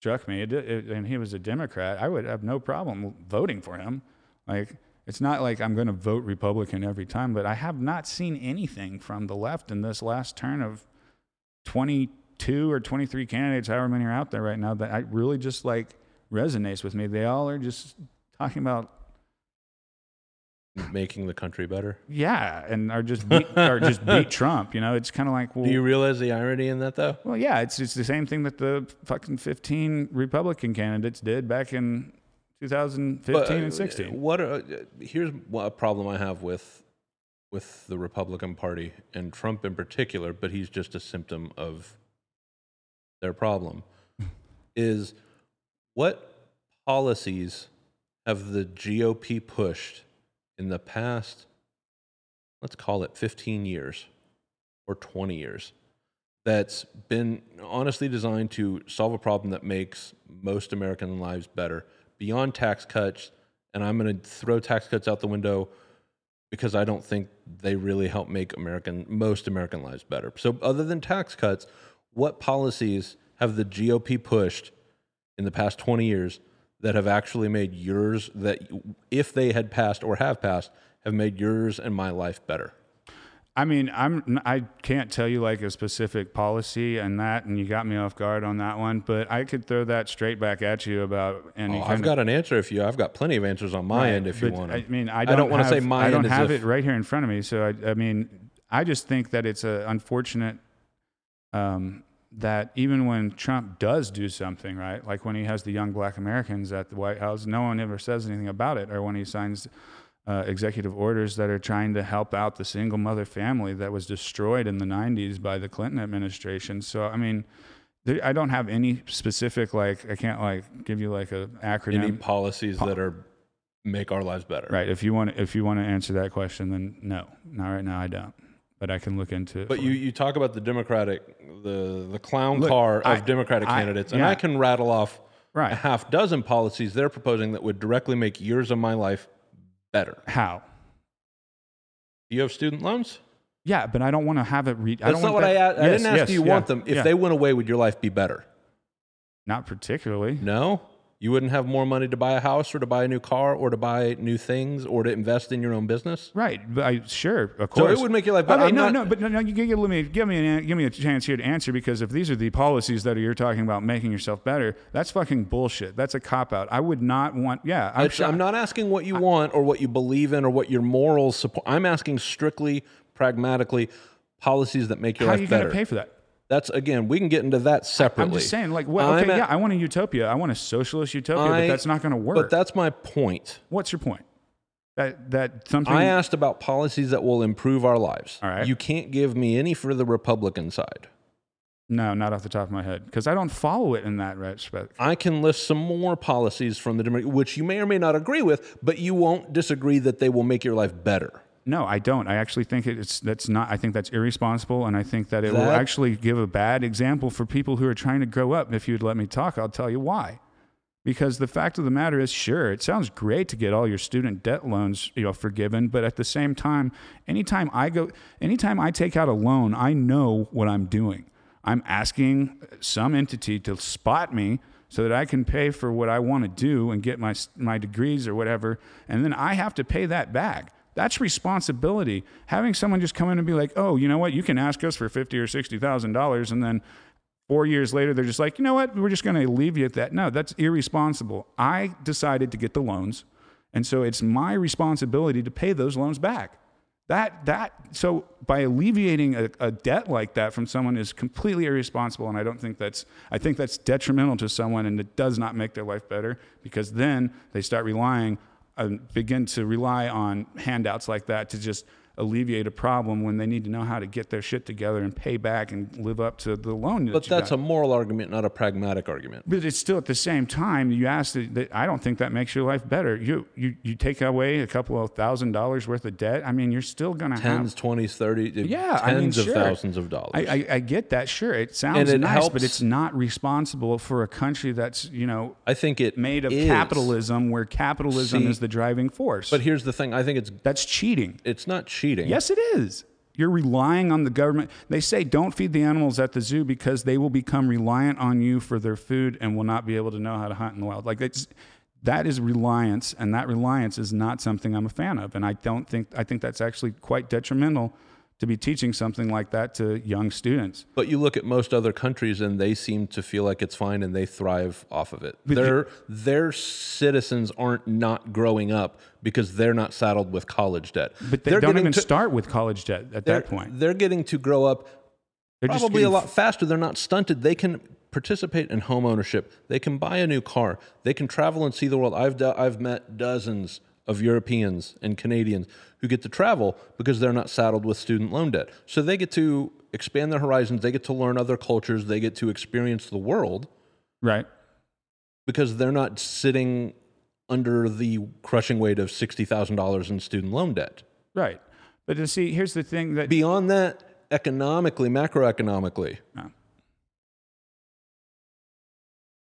struck me, and he was a Democrat, I would have no problem voting for him. Like, it's not like I'm going to vote Republican every time, but I have not seen anything from the left in this last turn of 22 or 23 candidates, however many are out there right now, that I really just like resonates with me. They all are just talking about Making the country better. yeah, and are just beat, are just beat Trump. You know, it's kind of like well, Do you realize the irony in that, though? well, yeah, it's it's the same thing that the fucking 15 Republican candidates did back in 2015 But, uh, and 16. What? Are, here's what a problem I have with with the Republican Party and Trump in particular, but he's just a symptom of their problem. is what policies have the GOP pushed in the past? Let's call it 15 years or 20 years. That's been honestly designed to solve a problem that makes most American lives better beyond tax cuts. And I'm going to throw tax cuts out the window because I don't think they really help make American most American lives better. So other than tax cuts, what policies have the GOP pushed in the past 20 years that have actually made yours that if they had passed or have passed have made yours and my life better? I mean, I'm I can't tell you like a specific policy and that, and you got me off guard on that one. But I could throw that straight back at you about any. Oh, I've of- got an answer if you I've got plenty of answers on my Right, end if you want I mean, I I don't, don't wanna say my I don't have if- it right here in front of me. So I, I mean, I just think that it's a unfortunate um, that even when Trump does do something, right, like when he has the young black Americans at the White House, no one ever says anything about it, or when he signs uh, executive orders that are trying to help out the single mother family that was destroyed in the 90s by the Clinton administration. So, I mean, there, I don't have any specific, like, I can't, like, give you, like, a acronym. Any policies that are make our lives better. Right. If you want, if you want to answer that question, then no, not right now. I don't. But I can look into it. But you, you talk about the Democratic, the the clown Look, car of I- Democratic I- candidates, and yeah. I can rattle off Right. a half dozen policies they're proposing that would directly make yours and my life better. How? Do you have student loans? Yeah, but I don't want to have it. Re- I That's don't not want what that- I asked. I Yes, didn't ask yes, do you yeah, want them. If yeah. they went away, would your life be better? not particularly. No. You wouldn't have more money to buy a house or to buy a new car or to buy new things or to invest in your own business. Right. I sure, of course. So it would make your life better. Okay, no, not- no, but no, no. You give me, give me, an, give me a chance here to answer because if these are the policies that you're talking about making yourself better, that's fucking bullshit. That's a cop out. I would not want. Yeah, I'm, sure- I'm not asking what you want or what you believe in or what your morals support. I'm asking strictly, pragmatically, policies that make your How are life you going better. to pay for that? That's again, we can get into that separately. I'm just saying, like, well, okay, at- yeah, I want a utopia. I want a socialist utopia, I- but that's not going to work. But that's my point. What's your point? That that something. I asked about policies that will improve our lives. All right. You can't give me any for the Republican side. no, not off the top of my head because I don't follow it in that respect. I can list some more policies from the Democrat, which you may or may not agree with, but you won't disagree that they will make your life better. No, I don't. I actually think it's that's not. I think that's irresponsible, and I think that it will actually give a bad example for people who are trying to grow up. If you'd let me talk, I'll tell you why. Because the fact of the matter is, sure, it sounds great to get all your student debt loans, you know, forgiven, but at the same time, anytime I go, anytime I take out a loan, I know what I'm doing. I'm asking some entity to spot me so that I can pay for what I want to do and get my my degrees or whatever, and then I have to pay that back. That's responsibility. Having someone just come in and be like, "Oh, you know what? You can ask us for fifty or sixty thousand dollars," and then four years later they're just like, "You know what? We're just going to alleviate that." No, that's irresponsible. I decided to get the loans, and so it's my responsibility to pay those loans back. That that so by alleviating a, a debt like that from someone is completely irresponsible, and I don't think that's I think that's detrimental to someone, and it does not make their life better because then they start relying begin to rely on handouts like that to just alleviate a problem when they need to know how to get their shit together and pay back and live up to the loan. That But you that's a moral argument, not a pragmatic argument. But it's still at the same time, you ask that, that I don't think that makes your life better. You you you take away a couple of thousand dollars worth of debt. I mean, you're still gonna Tens, have. twenties, thirty, Yeah, I mean, tens of thousands of dollars. I, I, I get that, sure. It sounds it nice, helps- but it's not responsible for a country that's you know I think it made of is. capitalism, where capitalism See, is the driving force. But here's the thing: I think it's that's cheating. it's not cheating. Yes, it is. You're relying on the government. They say don't feed the animals at the zoo because they will become reliant on you for their food and will not be able to know how to hunt in the wild. Like it's, that is reliance, and that reliance is not something I'm a fan of. And I don't think I think that's actually quite detrimental to be teaching something like that to young students. But you look at most other countries, and they seem to feel like it's fine, and they thrive off of it. But their their citizens aren't not growing up because they're not saddled with college debt. But they they're don't even to, start with college debt at that point. They're getting to grow up They're probably a lot faster. They're not stunted. They can participate in home ownership. They can buy a new car. They can travel and see the world. I've do, I've met dozens of Europeans and Canadians who get to travel because they're not saddled with student loan debt. So they get to expand their horizons. They get to learn other cultures. They get to experience the world Right. because they're not sitting under the crushing weight of sixty thousand dollars in student loan debt. Right. But to see, here's the thing that Beyond that, economically, macroeconomically, No.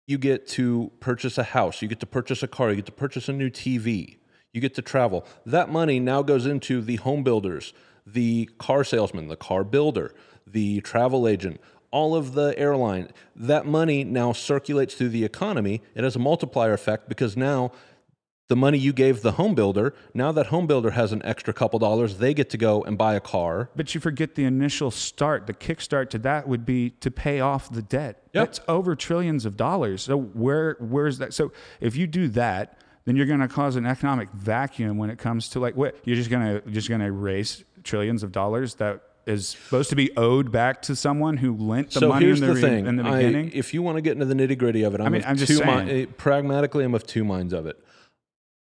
you get to purchase a house, you get to purchase a car, you get to purchase a new TV, you get to travel. That money now goes into the home builders, the car salesman, the car builder, the travel agent, all of the airline. That money now circulates through the economy. It has a multiplier effect because now the money you gave the home builder, now that home builder has an extra couple dollars, they get to go and buy a car. But you forget the initial start. The kickstart to that would be to pay off the debt. Yep. That's over trillions of dollars. So where where's that? So if you do that, then you're going to cause an economic vacuum when it comes to like what you're just going to just going to erase trillions of dollars that is supposed to be owed back to someone who lent the so money in the, the re- thing. in the I- beginning. if you want to get into the nitty gritty of it, I'm, mean, of I'm just two saying. mi- eh, pragmatically, I'm of two minds of it.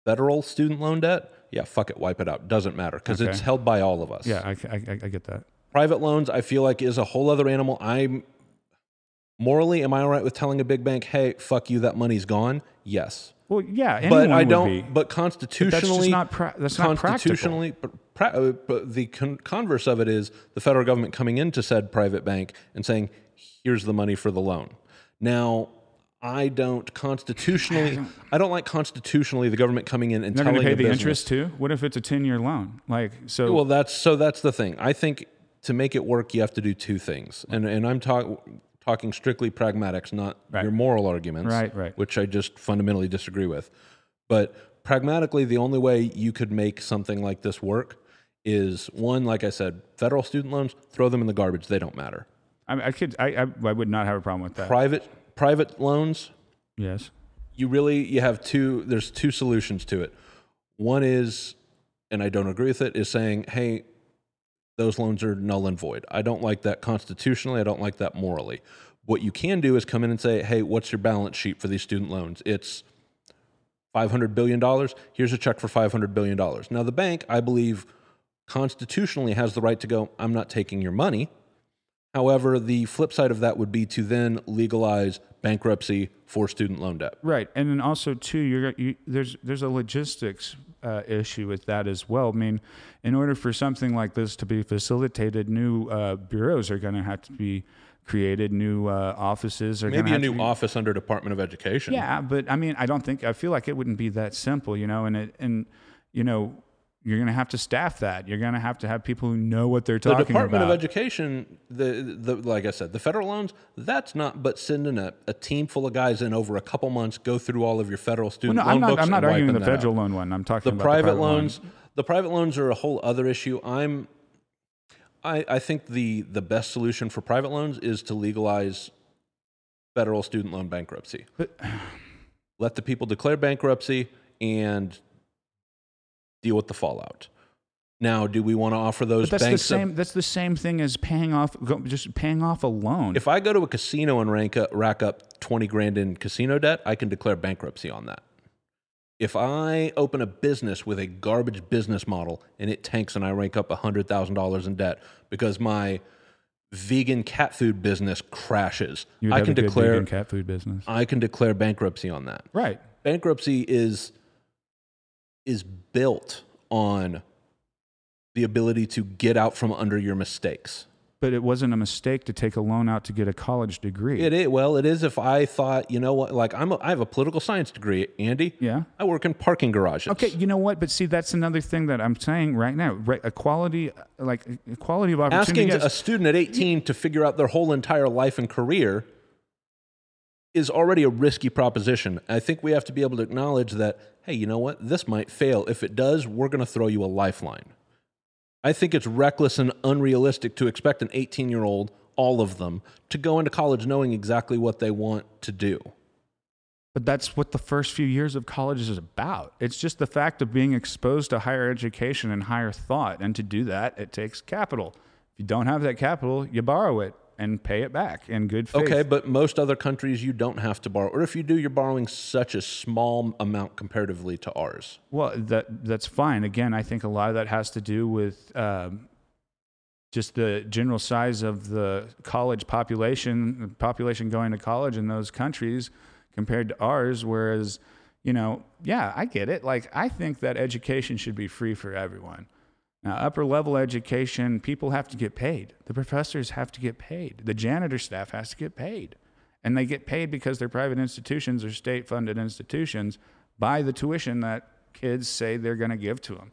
Federal student loan debt, yeah, fuck it, wipe it out. Doesn't matter because it's held by all of us. yeah, I, I, I- I get that. Private loans, I feel like is a whole other animal. I'm morally, am I all right with telling a big bank, hey, fuck you, that money's gone? Yes. Well, yeah, anyone But I would don't. be. But constitutionally, But that's just not pra- that's not practical. constitutionally. But, pra- uh, but the con- converse of it is the federal government coming into said private bank and saying, "Here's the money for the loan." Now, I don't constitutionally. I don't like constitutionally the government coming in and They're telling to pay the business- interest too. What if it's a ten year loan? Like so. Well, that's so. That's the thing. I think to make it work, you have to do two things, and and I'm talking talking strictly pragmatics, not Right. your moral arguments, Right, right. Which I just fundamentally disagree with. But pragmatically, the only way you could make something like this work is one, like I said, federal student loans. Throw them in the garbage; they don't matter. I, I could. I, I I would not have a problem with that. Private private loans, yes. you really you have two there's two solutions to it one is and i don't agree with it is saying hey those loans are null and void i don't like that constitutionally i don't like that morally what you can do is come in and say hey what's your balance sheet for these student loans it's 500 billion dollars. Here's a check for 500 billion dollars. Now the bank, I believe, constitutionally has the right to go. I'm not taking your money. However, the flip side of that would be to then legalize bankruptcy for student loan debt. Right, and then also too, you're you, there's there's a logistics uh, issue with that as well. I mean, in order for something like this to be facilitated, new uh, bureaus are going to have to be created, new uh, offices are Maybe a new be, office under Department of Education. Yeah, but I mean, I don't think I feel like it wouldn't be that simple, you know, and it and you know. You're going to have to staff that. You're going to have to have people who know what they're talking about. The Department about. of Education, the, the like I said, the federal loans, that's not but sending a, a team full of guys in over a couple months, go through all of your federal Well, student no, loan I'm not. books I'm not arguing the that out. federal loan one. I'm talking the about private the private loans the private loans are a whole other issue i'm I, I think the the best solution for private loans is to legalize federal student loan bankruptcy But- let the people declare bankruptcy and deal with the fallout now do we want to offer those But that's the banks a- same. That's the same thing as paying off, just paying off a loan. if i go to a casino and rank up, rack up 20 grand in casino debt i can declare bankruptcy on that if I open a business with a garbage business model and it tanks and I rank up $100,000 in debt because my vegan cat food business crashes, I can a declare vegan cat food business, I can declare bankruptcy on that. right? Bankruptcy is is built on the ability to get out from under your mistakes. But it wasn't a mistake to take a loan out to get a college degree. It is well, it is if I thought, you know what, like I'm a, I have a political science degree, Andy. yeah. I work in parking garages. Okay, you know what? But see, that's another thing that I'm saying right now. Right, equality, like equality of opportunity. asking yes. a student at 18 to figure out their whole entire life and career is already a risky proposition. I think we have to be able to acknowledge that, hey, you know what? This might fail. If it does, we're going to throw you a lifeline. I think it's reckless and unrealistic to expect an 18 year old, all of them, to go into college knowing exactly what they want to do. But that's what the first few years of college is about. It's just the fact of being exposed to higher education and higher thought. And to do that, it takes capital. If you don't have that capital, you borrow it and pay it back in good faith. Okay, but most other countries you don't have to borrow. Or if you do, you're borrowing such a small amount comparatively to ours. Well, that that's fine. Again, I think a lot of that has to do with um, just the general size of the college population, the population going to college in those countries compared to ours. Whereas, you know, yeah, I get it. Like, I think that education should be free for everyone. Now, upper level education, people have to get paid. The professors have to get paid. The janitor staff has to get paid. And they get paid because they're private institutions or state funded institutions by the tuition that kids say they're going to give to them.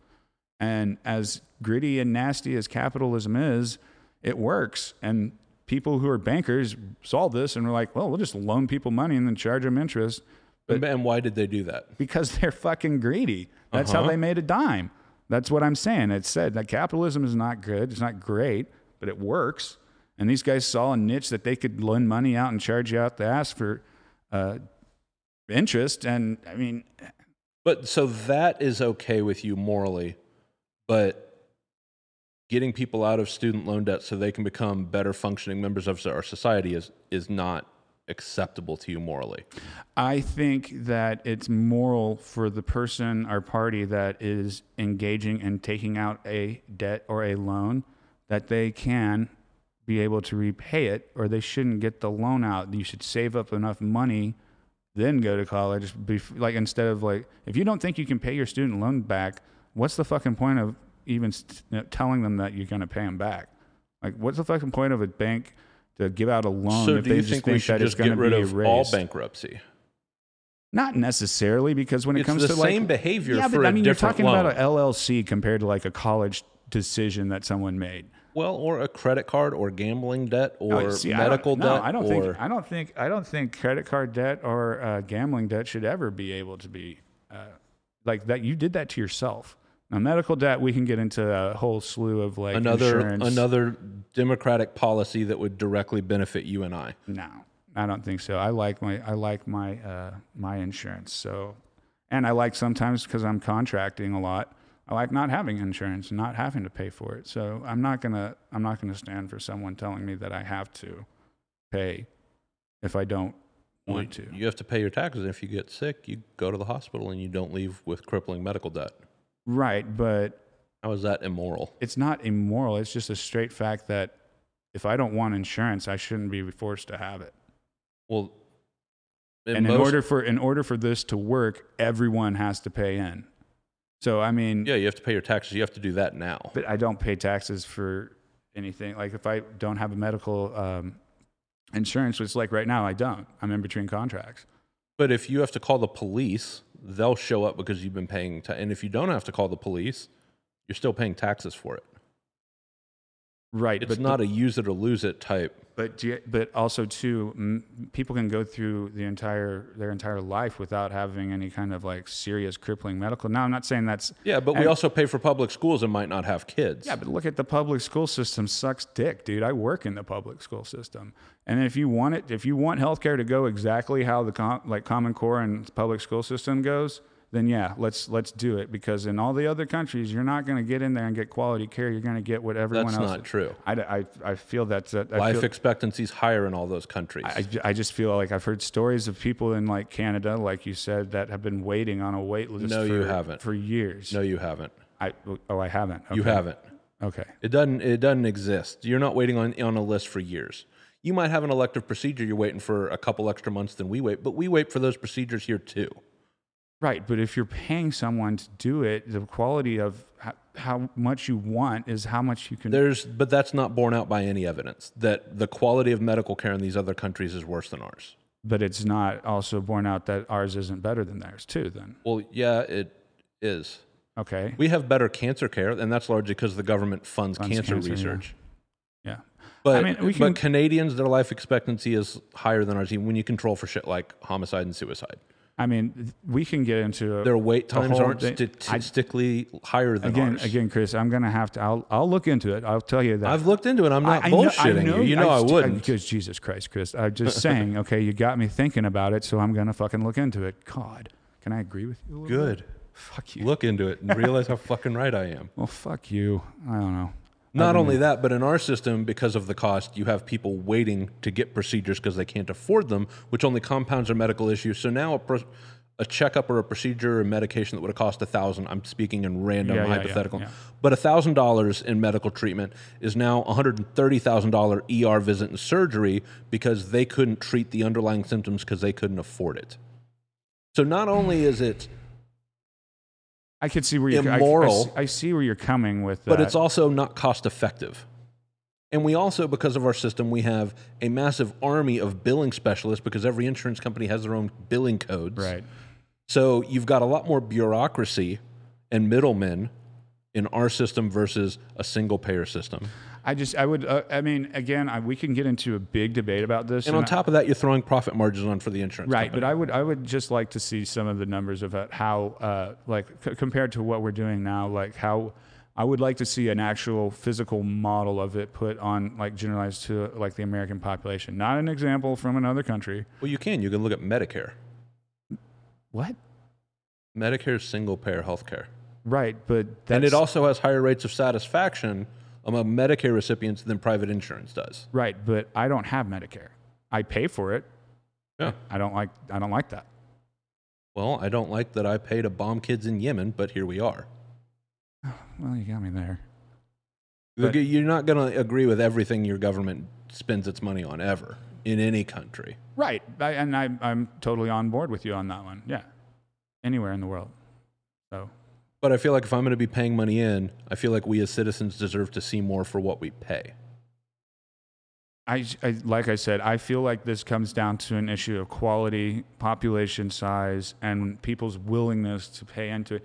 And as gritty and nasty as capitalism is, it works. And people who are bankers saw this and were like, well, we'll just loan people money and then charge them interest And, and why did they do that? because they're fucking greedy. That's how Uh-huh. they made a dime. That's what I'm saying. It said that capitalism is not good. It's not great, but it works. And these guys saw a niche that they could lend money out and charge you out the ass for uh, interest. And I mean, But so that is okay with you morally, but getting people out of student loan debt so they can become better functioning members of our society is is not acceptable to you morally. I think that it's moral for the person or party that is engaging and taking out a debt or a loan that they can be able to repay it or they shouldn't get the loan out. You should save up enough money then go to college like instead of like if you don't think you can pay your student loan back, what's the fucking point of even telling them that you're going to pay them back? Like what's the fucking point of a bank to give out a loan so if do they you just think we should that it's just going get to rid be of erased? all bankruptcy? Not necessarily, because when it It's comes the to like, same behavior yeah, for but a I mean, you're different talking loan. about an LLC compared to like a college decision that someone made. Well, or a credit card or gambling debt or Oh, see, I don't- medical no, debt I don't or think. I don't think. I don't think credit card debt or uh, gambling debt should ever be able to be uh, like that. You did that to yourself. Now, medical debt, we can get into a whole slew of like another insurance. another democratic policy that would directly benefit you and I. No, I don't think so. I like my I like my uh, my insurance. So, and I like sometimes because I'm contracting a lot. I like not having insurance and not having to pay for it. So I'm not gonna I'm not gonna stand for someone telling me that I have to pay if I don't want to. You have to pay your taxes. If you get sick, you go to the hospital and you don't leave with crippling medical debt. Right, but How is that immoral? it's not immoral. It's just a straight fact that if I don't want insurance, I shouldn't be forced to have it. Well, and in most- order for in order for this to work, everyone has to pay in. So I mean, yeah, you have to pay your taxes. You have to do that now. but I don't pay taxes for anything. Like if I don't have a medical um, insurance, which like right now I don't. I'm in between contracts. But if you have to call the police, they'll show up because you've been paying. And if you don't have to call the police, you're still paying taxes for it. Right, It's but not a use it or lose it type. But do you, but also too, m- people can go through the entire their entire life without having any kind of like serious crippling medical. Now I'm not saying that's Yeah, but we And- also pay for public schools and might not have kids. yeah, but look at the public school system sucks dick, dude. I work in the public school system, and if you want it, if you want healthcare to go exactly how the com- like Common Core and public school system goes, then yeah, let's let's do it because in all the other countries, you're not going to get in there and get quality care. You're going to get what everyone That's else. That's not true. I, I, I feel that's that. Life feel, expectancy is higher in all those countries. I, I just feel like I've heard stories of people in like Canada, like you said, that have been waiting on a wait list No, for, you haven't. for years. no, you haven't. I, oh, I haven't. You haven't. Okay. It doesn't. It doesn't exist. You're not waiting on on a list for years. You might have an elective procedure. You're waiting for a couple extra months than we wait, but we wait for those procedures here too. Right. But if you're paying someone to do it, the quality of how, how much you want is how much you can. There's, but that's not borne out by any evidence that the quality of medical care in these other countries is worse than ours. but it's not also borne out that ours isn't better than theirs, too, then. Well, yeah, it is. Okay. We have better cancer care, and that's largely because the government funds, Funds cancer, cancer, research. Yeah. But, mean, we can- but Canadians, their life expectancy is higher than ours, even when you control for shit like homicide and suicide. I mean, we can get into Their wait times aren't thing- statistically higher than again, ours. again, Chris. I'm gonna have to. I'll, I'll look into it. I'll tell you that. I've looked into it. I'm not I- I know- bullshitting know- you. You know I, wouldn't. Because Jesus Christ, Chris. I'm just saying, okay, you got me thinking about it, so I'm going to fucking look into it. God, can I agree with you? a little bit? Good. Fuck you. Look into it and realize how fucking right I am. Well, fuck you. I don't know. Not only that, but in our system, because of the cost, you have people waiting to get procedures because they can't afford them, which only compounds their medical issues. So now a, pro- a checkup or a procedure or medication that would have cost a thousand, I'm speaking in random Yeah, yeah, yeah, hypothetical, yeah. but a thousand dollars in medical treatment is now a hundred and thirty thousand dollar ER visit and surgery because they couldn't treat the underlying symptoms because they couldn't afford it. So not only is it, I could see where you're I- I, Immoral. I see where you're coming with that. but it's also not cost effective. And we also, because of our system, we have a massive army of billing specialists because every insurance company has their own billing codes. right. So you've got a lot more bureaucracy and middlemen in our system versus a single payer system. I just, I would, uh, I mean, again, I, we can get into a big debate about this. And on I- top of that, you're throwing profit margins on for the insurance Right, company. but I would I would just like to see some of the numbers of uh, how uh, like c- compared to what we're doing now, like how I would like to see an actual physical model of it put on like generalized to like the American population, not an example from another country. well, you can. You can look at Medicare. What? Medicare's single payer health care. Right, but that's, And it also has higher rates of satisfaction among Medicare recipients than private insurance does. right, but I don't have Medicare. I pay for it. Yeah. I don't like I don't like that. Well, I don't like that I pay to bomb kids in Yemen, but here we are. Well, you got me there. But- You're not going to agree with everything your government spends its money on ever in any country. Right, I, and I, I'm totally on board with you on that one. Yeah, anywhere in the world. So But I feel like if I'm going to be paying money in, I feel like we as citizens deserve to see more for what we pay. I, I, like I said, I feel like this comes down to an issue of quality, population size, and people's willingness to pay into it.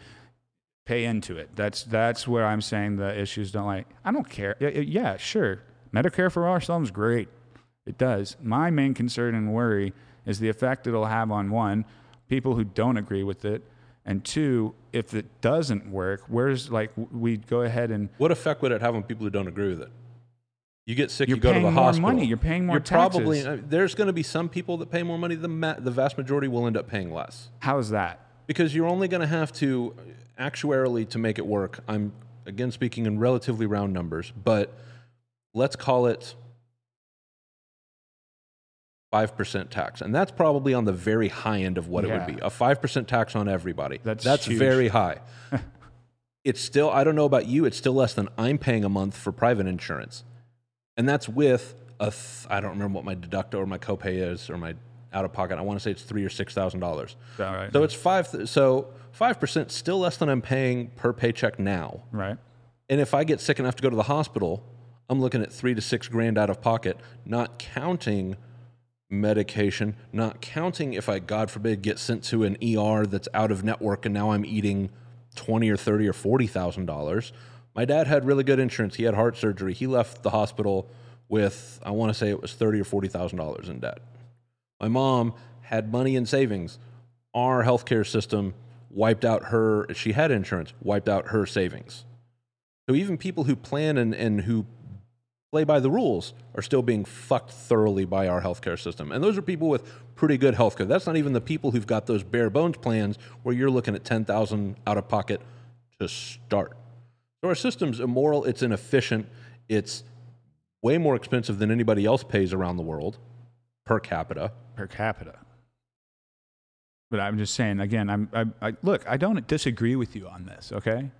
Pay into it. That's that's where I'm saying the issues don't like. I don't care. Yeah, sure. Medicare for all sounds great. It does. My main concern and worry is the effect it'll have on one, people who don't agree with it, and two, if it doesn't work, where's like we go ahead and What effect would it have on people who don't agree with it? You get sick, you go to the hospital. money. You're paying more You're probably taxes. uh, there's going to be some people that pay more money. The ma- the vast majority will end up paying less how is that? because you're only going to have to actuarially to make it work. I'm again speaking in relatively round numbers, but let's call it 5% tax. And that's probably on the very high end of what it would be. A 5% tax on everybody. That's huge. very high. it's still, I don't know about you, it's still less than I'm paying a month for private insurance. And that's with a, th- I don't remember what my deductible or my copay is or my out of pocket. I want to say it's three or six thousand dollars. Right. So it's five. So five percent still less than I'm paying per paycheck now. right. And if I get sick enough to go to the hospital, I'm looking at three to six grand out of pocket, not counting medication, not counting if I, God forbid, get sent to an ER that's out of network and now I'm eating twenty or thirty or forty thousand dollars. My dad had really good insurance. He had heart surgery. He left the hospital with I want to say it was thirty or forty thousand dollars in debt. My mom had money in savings. Our healthcare system wiped out her. She had insurance, wiped out her savings. So even people who plan and, and who play by the rules are still being fucked thoroughly by our healthcare system. And those are people with pretty good healthcare. That's not even the people who've got those bare bones plans where you're looking at 10,000 out of pocket to start. So our system's immoral, it's inefficient, it's way more expensive than anybody else pays around the world per capita. per capita. But I'm just saying again. I'm I, I look. I don't disagree with you on this. Okay.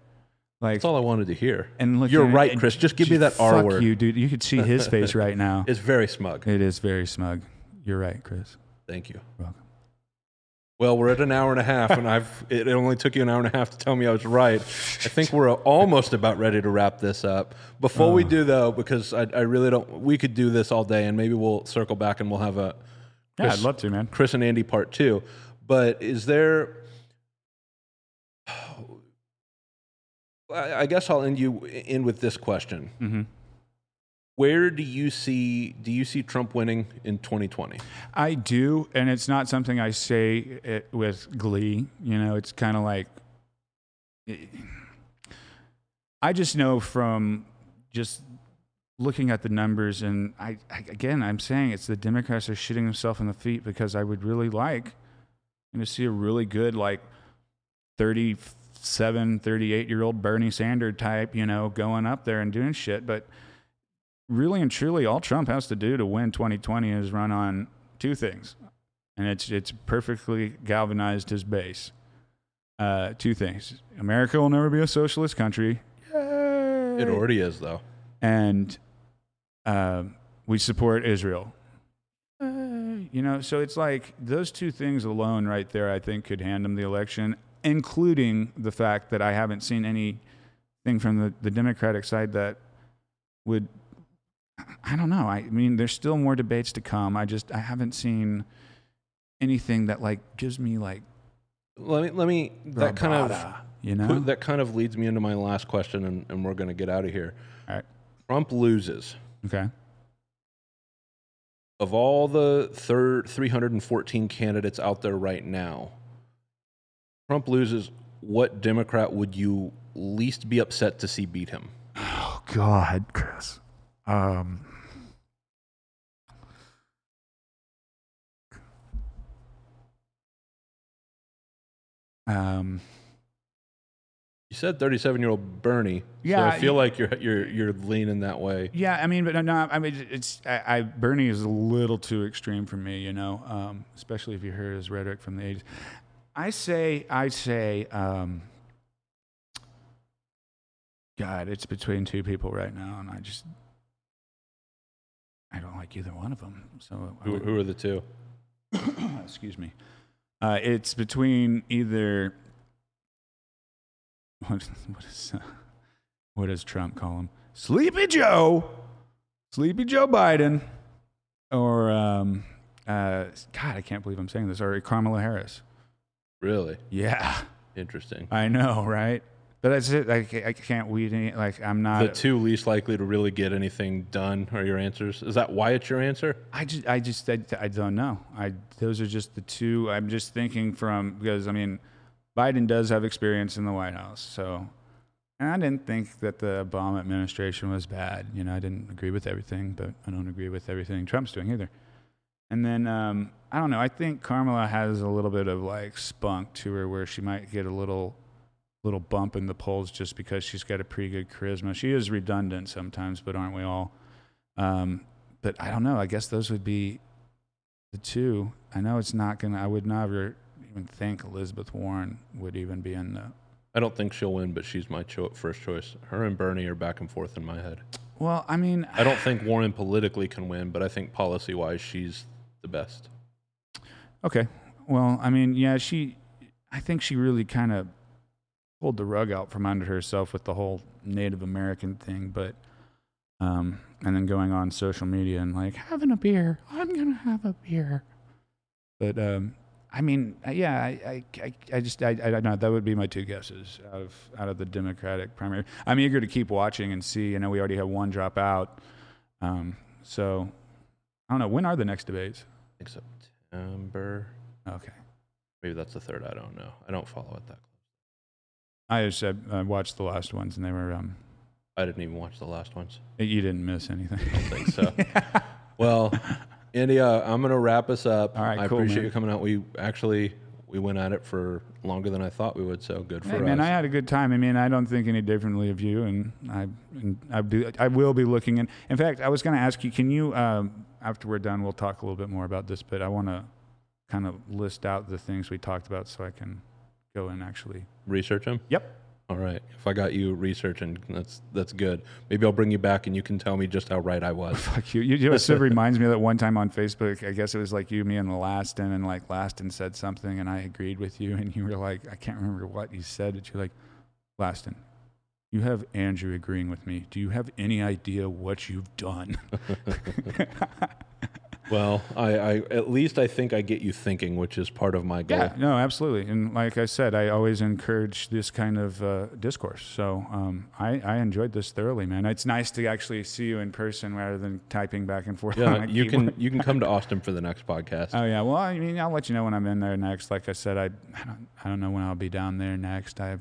Like That's all I wanted to hear. and look. You're and- right, Chris. Just give me that R fuck word. you, dude. You could see his face right now. It's very smug. It is very smug. You're right, Chris. Thank you. You're welcome. Well, we're at an hour and a half, and I've it only took you an hour and a half to tell me I was right. I think we're almost about ready to wrap this up. Before Oh. we do, though, because I, I really don't, we could do this all day, and maybe we'll circle back and we'll have a. Yeah, I'd love to, man. Chris and Andy part two. But is there? I guess I'll end you in with this question. hmm Where do you see do you see Trump winning in 2020? I do, and it's not something I say it with glee. You know, it's kind of like I just know from just looking at the numbers, and I, I again, I'm saying it's the Democrats are shooting themselves in the feet because I would really like you know, to see a really good like 37, 38 year old Bernie Sanders type, you know, going up there and doing shit, but really and truly, all Trump has to do to win 2020 is run on two things, and it's it's perfectly galvanized his base. Uh, two things: America will never be a socialist country. It already is, though. and um, we support Israel. Uh, you know, so it's like those two things alone, right there, I think could hand him the election, including the fact that I haven't seen anything from the, the Democratic side that would. I don't know. I mean, there's still more debates to come. I just I haven't seen anything that like gives me like Let me let me that kind of you know. that kind of leads me into my last question, and, and we're going to get out of here. All right. Trump loses. Okay. Of all the third 314 candidates out there right now, Trump loses. What Democrat would you least be upset to see beat him? Oh God, Chris. Um. Um. You said 37 year old Bernie. Yeah, so I feel like you're you're you're leaning that way. Yeah, I mean, but no, I mean, it's I, I Bernie is a little too extreme for me, you know, um, especially if you heard his rhetoric from the '80s. I say, I say, um, God, it's between two people right now, and I just, I don't like either one of them. So, Who, would- who are the two? excuse me. Uh, it's between either what, what is uh, what does Trump call him? Sleepy Joe, Sleepy Joe Biden, or um, uh, God, I can't believe I'm saying this. Or Kamala Harris. Really Yeah, interesting. I know, right? But that's it. Like I can't weed any. Like I'm not. The two least likely to really get anything done are your answers. Is that why it's your answer? I just, I just, I, I don't know. I those are just the two. I'm just thinking from because I mean, Biden does have experience in the White House, so. And I didn't think that the Obama administration was bad. You know, I didn't agree with everything, but I don't agree with everything Trump's doing either. And then um, I don't know. I think Kamala has a little bit of like spunk to her, where she might get a little, little bump in the polls just because she's got a pretty good charisma. She is redundant sometimes, but aren't we all? Um, but I don't know. I guess those would be the two, I know it's not gonna. I would never even think Elizabeth Warren would even be in the. I don't think she'll win, but she's my cho- first choice. Her and Bernie are back and forth in my head. Well, I mean, I don't think Warren politically can win, but I think policy wise, she's the best. Okay. Well, I mean, yeah, she. I think she really kind of pulled the rug out from under herself with the whole Native American thing, but. Um, and then going on social media and like having a beer. I'm gonna have a beer. But um, I mean, uh, yeah, I, I, I, just, I, I don't know. That would be my two guesses out of out of the Democratic primary. I'm eager to keep watching and see. I know we already have one drop out. Um, so I don't know. When are the next debates? September. Okay. Maybe that's the third. I don't know. I don't follow it that close. I just I, I watched the last ones and they were um. I didn't even watch the last ones. You didn't miss anything. I don't think so. well, Andy, uh, I'm gonna wrap us up. All right, I cool, appreciate man. you coming out. We actually we went at it for longer than I thought we would. So good for Hey, us. man, I had a good time. I mean, I don't think any differently of you, and I, and I, be, I will be looking. in. in fact, I was going to ask you, can you, um, after we're done, we'll talk a little bit more about this, but I want to kind of list out the things we talked about so I can go and actually. Research them. Yep. All right. If I got you researching, that's that's good. Maybe I'll bring you back and you can tell me just how right I was. Fuck you. You know, it reminds me of that one time on Facebook. I guess it was like you, me, and Laston, and like Laston said something, and I agreed with you, and you were like, I can't remember what you said, but you're like, Laston, you have Andrew agreeing with me. Do you have any idea what you've done? well, I, I at least I think I get you thinking, which is part of my goal. Yeah, no, absolutely. And like I said, I always encourage this kind of uh, discourse. So um, I, I enjoyed this thoroughly, man. It's nice to actually see you in person rather than typing back and forth. Yeah, you keyboard. can you can come to Austin for the next podcast. Oh yeah, well, I mean, I'll let you know when I'm in there next. Like I said, I, I don't, I don't know when I'll be down there next. I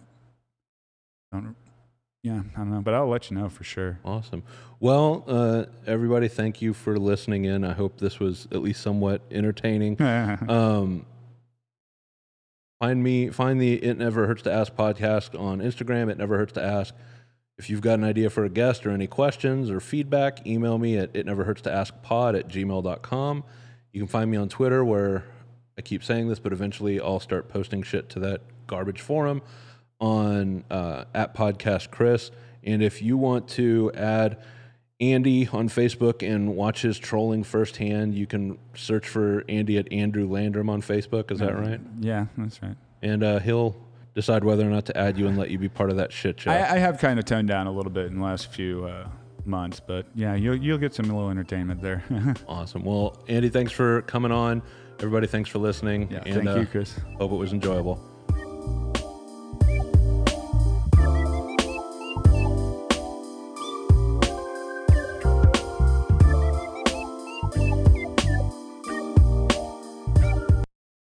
don't, yeah, I don't know, but I'll let you know for sure. Awesome. Well, uh, everybody, thank you for listening in. I hope this was at least somewhat entertaining. Um, find me, find the It Never Hurts to Ask podcast on Instagram. It Never Hurts to Ask. If you've got an idea for a guest or any questions or feedback, email me at it never hurts to ask pod at gmail.com. You can find me on Twitter where I keep saying this, but eventually I'll start posting shit to that garbage forum on uh, at podcast Chris. And if you want to add Andy on Facebook and watch his trolling firsthand, you can search for Andy at Andrew Landrum on Facebook. Is that right? yeah, that's right. And uh, he'll decide whether or not to add you and let you be part of that shit show. I, I have kind of toned down a little bit in the last few uh, months, but yeah, you'll you'll get some little entertainment there. awesome. Well, Andy, thanks for coming on. Everybody, thanks for listening. yeah, and thank uh, you, Chris. hope it was enjoyable.